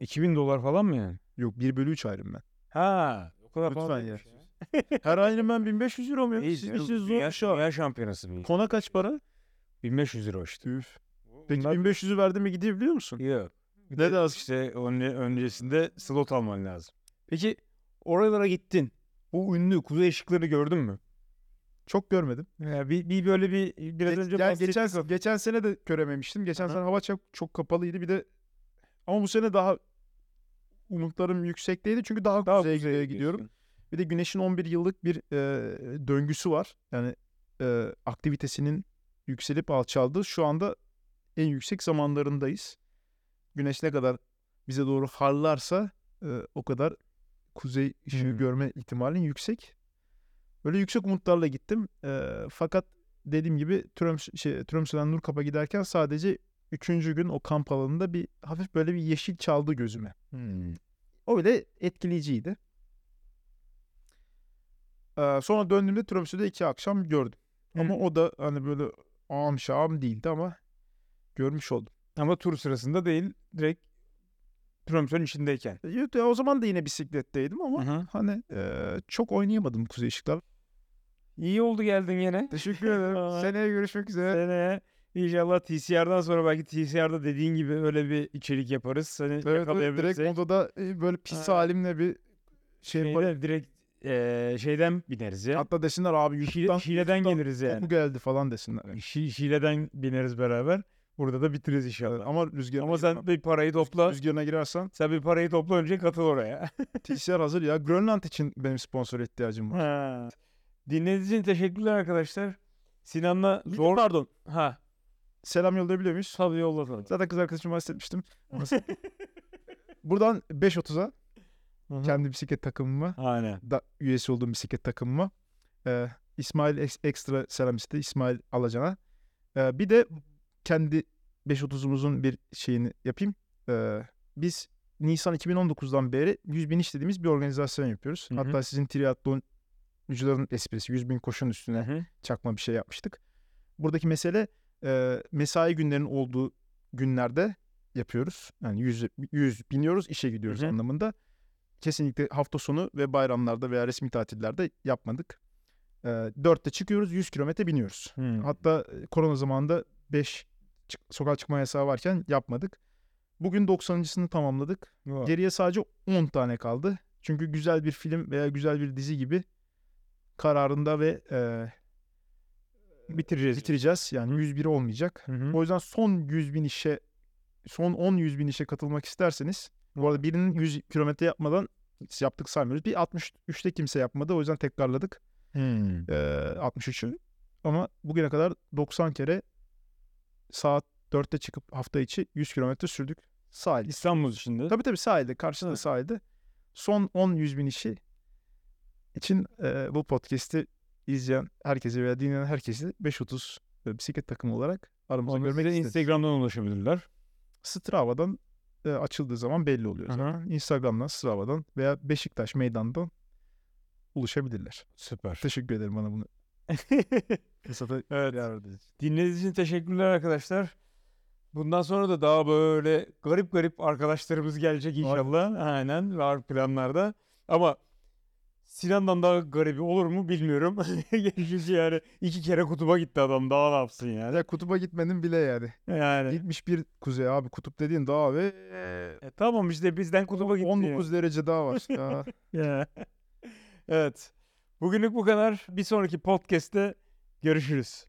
2000 dolar falan mı yani? Yok 1 bölü 3 ayrım ben. Ha. O kadar Lütfen pahalı ya. değilmiş Her ayrım ben 1500 euro mu? Siz dünya, zor şu an. dünya şampiyonası bir. Kona kaç para? 1500 euro işte. Üf. Peki Bunlar- 1500'ü verdim mi gidebiliyor musun? Yok. Ne lazım? İşte önce, öncesinde slot alman lazım. Peki oralara gittin. Bu ünlü kuzey ışıkları gördün mü? Çok görmedim. Ya bir, bir böyle bir biraz Geç- önce yani geçen geçen sene de görememiştim. Geçen Aha. sene hava çok çok kapalıydı. Bir de ama bu sene daha umutlarım yüksekteydi çünkü daha, Daha kuzeye kuzeye gidiyorum. Bir de güneşin 11 yıllık bir e, döngüsü var. Yani e, aktivitesinin yükselip alçaldığı şu anda en yüksek zamanlarındayız. Güneş ne kadar bize doğru harlarsa e, o kadar kuzey ışığı Hmm. görme ihtimalin yüksek. Böyle yüksek umutlarla gittim. E, fakat dediğim gibi Tröms, şey, Tromsø'den Nurkap'a giderken sadece üçüncü gün o kamp alanında bir hafif böyle bir yeşil çaldı gözüme. O bile etkileyiciydi. Ee, sonra döndüğümde Tromsø'de iki akşam gördüm. Ama o da hani böyle ağam şağım değildi ama görmüş oldum. Ama tur sırasında değil direkt Tromsø'nün içindeyken. Evet, O zaman da yine bisikletteydim ama Hı hı. hani e, çok oynayamadım Kuzey Işıklar. İyi oldu geldin yine. Teşekkür ederim. Seneye görüşmek üzere. Seneye inşallah TCR'dan sonra belki TCR'da dediğin gibi öyle bir içerik yaparız. Seni Evet, evet, direkt odada e, böyle pis Ha. halimle bir şey yaparım. Şeyde, direkt eee, şeyden bineriz ya. Hatta desinler abi Şile, YouTube'dan Şile'den geliriz yani. yani. geldi falan desinler. Şi- Şile'den bineriz beraber. Burada da bitiririz inşallah. Ama rüzgarına Ama sen bir parayı topla. rüzgarına girersen Sen bir parayı topla önce katıl oraya. TCR hazır ya. Grönland için benim sponsor ihtiyacım var. Ha. Dinlediğiniz için teşekkürler arkadaşlar. Sinan'la zor... Pardon. Ha. Selam yollayabiliyor muyuz? Tabii yollatalım. Zaten kız arkadaşıma bahsetmiştim. Buradan 5.30'a Hı hı. kendi bisiklet takımıma Aynen. da üyesi olduğum bisiklet takımıma e, İsmail Ekstra selam İsmail Alacan'a. E, bir de kendi 5.30'umuzun bir şeyini yapayım. E, biz Nisan 2019'dan beri 100 bin istediğimiz bir organizasyon yapıyoruz. Hı hı. Hatta sizin triatloncuların esprisi 100 bin koşun üstüne Hı hı. çakma bir şey yapmıştık. Buradaki mesele e, mesai günlerinin olduğu günlerde yapıyoruz. Yani 100, 100 biniyoruz işe gidiyoruz Hı hı. anlamında. Kesinlikle hafta sonu ve bayramlarda veya resmi tatillerde yapmadık. E, 4'te çıkıyoruz 100 kilometre biniyoruz. Hı. Hatta korona zamanında 5 sokağa çıkma yasağı varken yapmadık. Bugün 90.sını tamamladık. Vay. Geriye sadece 10 tane kaldı. Çünkü güzel bir film veya güzel bir dizi gibi kararında ve e, Bitireceğiz. bitireceğiz. Yani 101 olmayacak. Hı hı. O yüzden son 100 bin işe son 10 100 bin işe katılmak isterseniz bu arada birinin 100 kilometre yapmadan yaptık saymıyoruz. Bir 63'te kimse yapmadı. O yüzden tekrarladık. Hı. Ee, 63'ü. Ama bugüne kadar 90 kere saat 4'te çıkıp hafta içi 100 kilometre sürdük. Sahil. İstanbul içinde. Tabii tabii sahilde. Karşıda Evet. sahilde. Son 10 100 bin işi için e, bu podcast'i izleyen herkese veya dinleyen herkese 530 bisiklet takımı olarak aramızda görmek size istedik. Instagram'dan ulaşabilirler. Strava'dan e, açıldığı zaman belli oluyor zaten. Instagram'dan, Strava'dan veya Beşiktaş meydandan ulaşabilirler. Süper. Teşekkür ederim bana bunu fırsata Evet. Dinlediğiniz için teşekkürler arkadaşlar. Bundan sonra da daha böyle garip garip arkadaşlarımız gelecek inşallah. Aynen var planlarda. Ama Sinan'dan daha garibi olur mu bilmiyorum. Çünkü yani iki kere kutuba gitti adam daha ne yapsın yani. Ya kutuba gitmedim bile yani. Yani 71 kuzey abi kutup dediğin daha ve e, tamam işte bizden kutuba gitti. 19 derece daha var. Ya. evet. Bugünlük bu kadar. Bir sonraki podcast'te görüşürüz.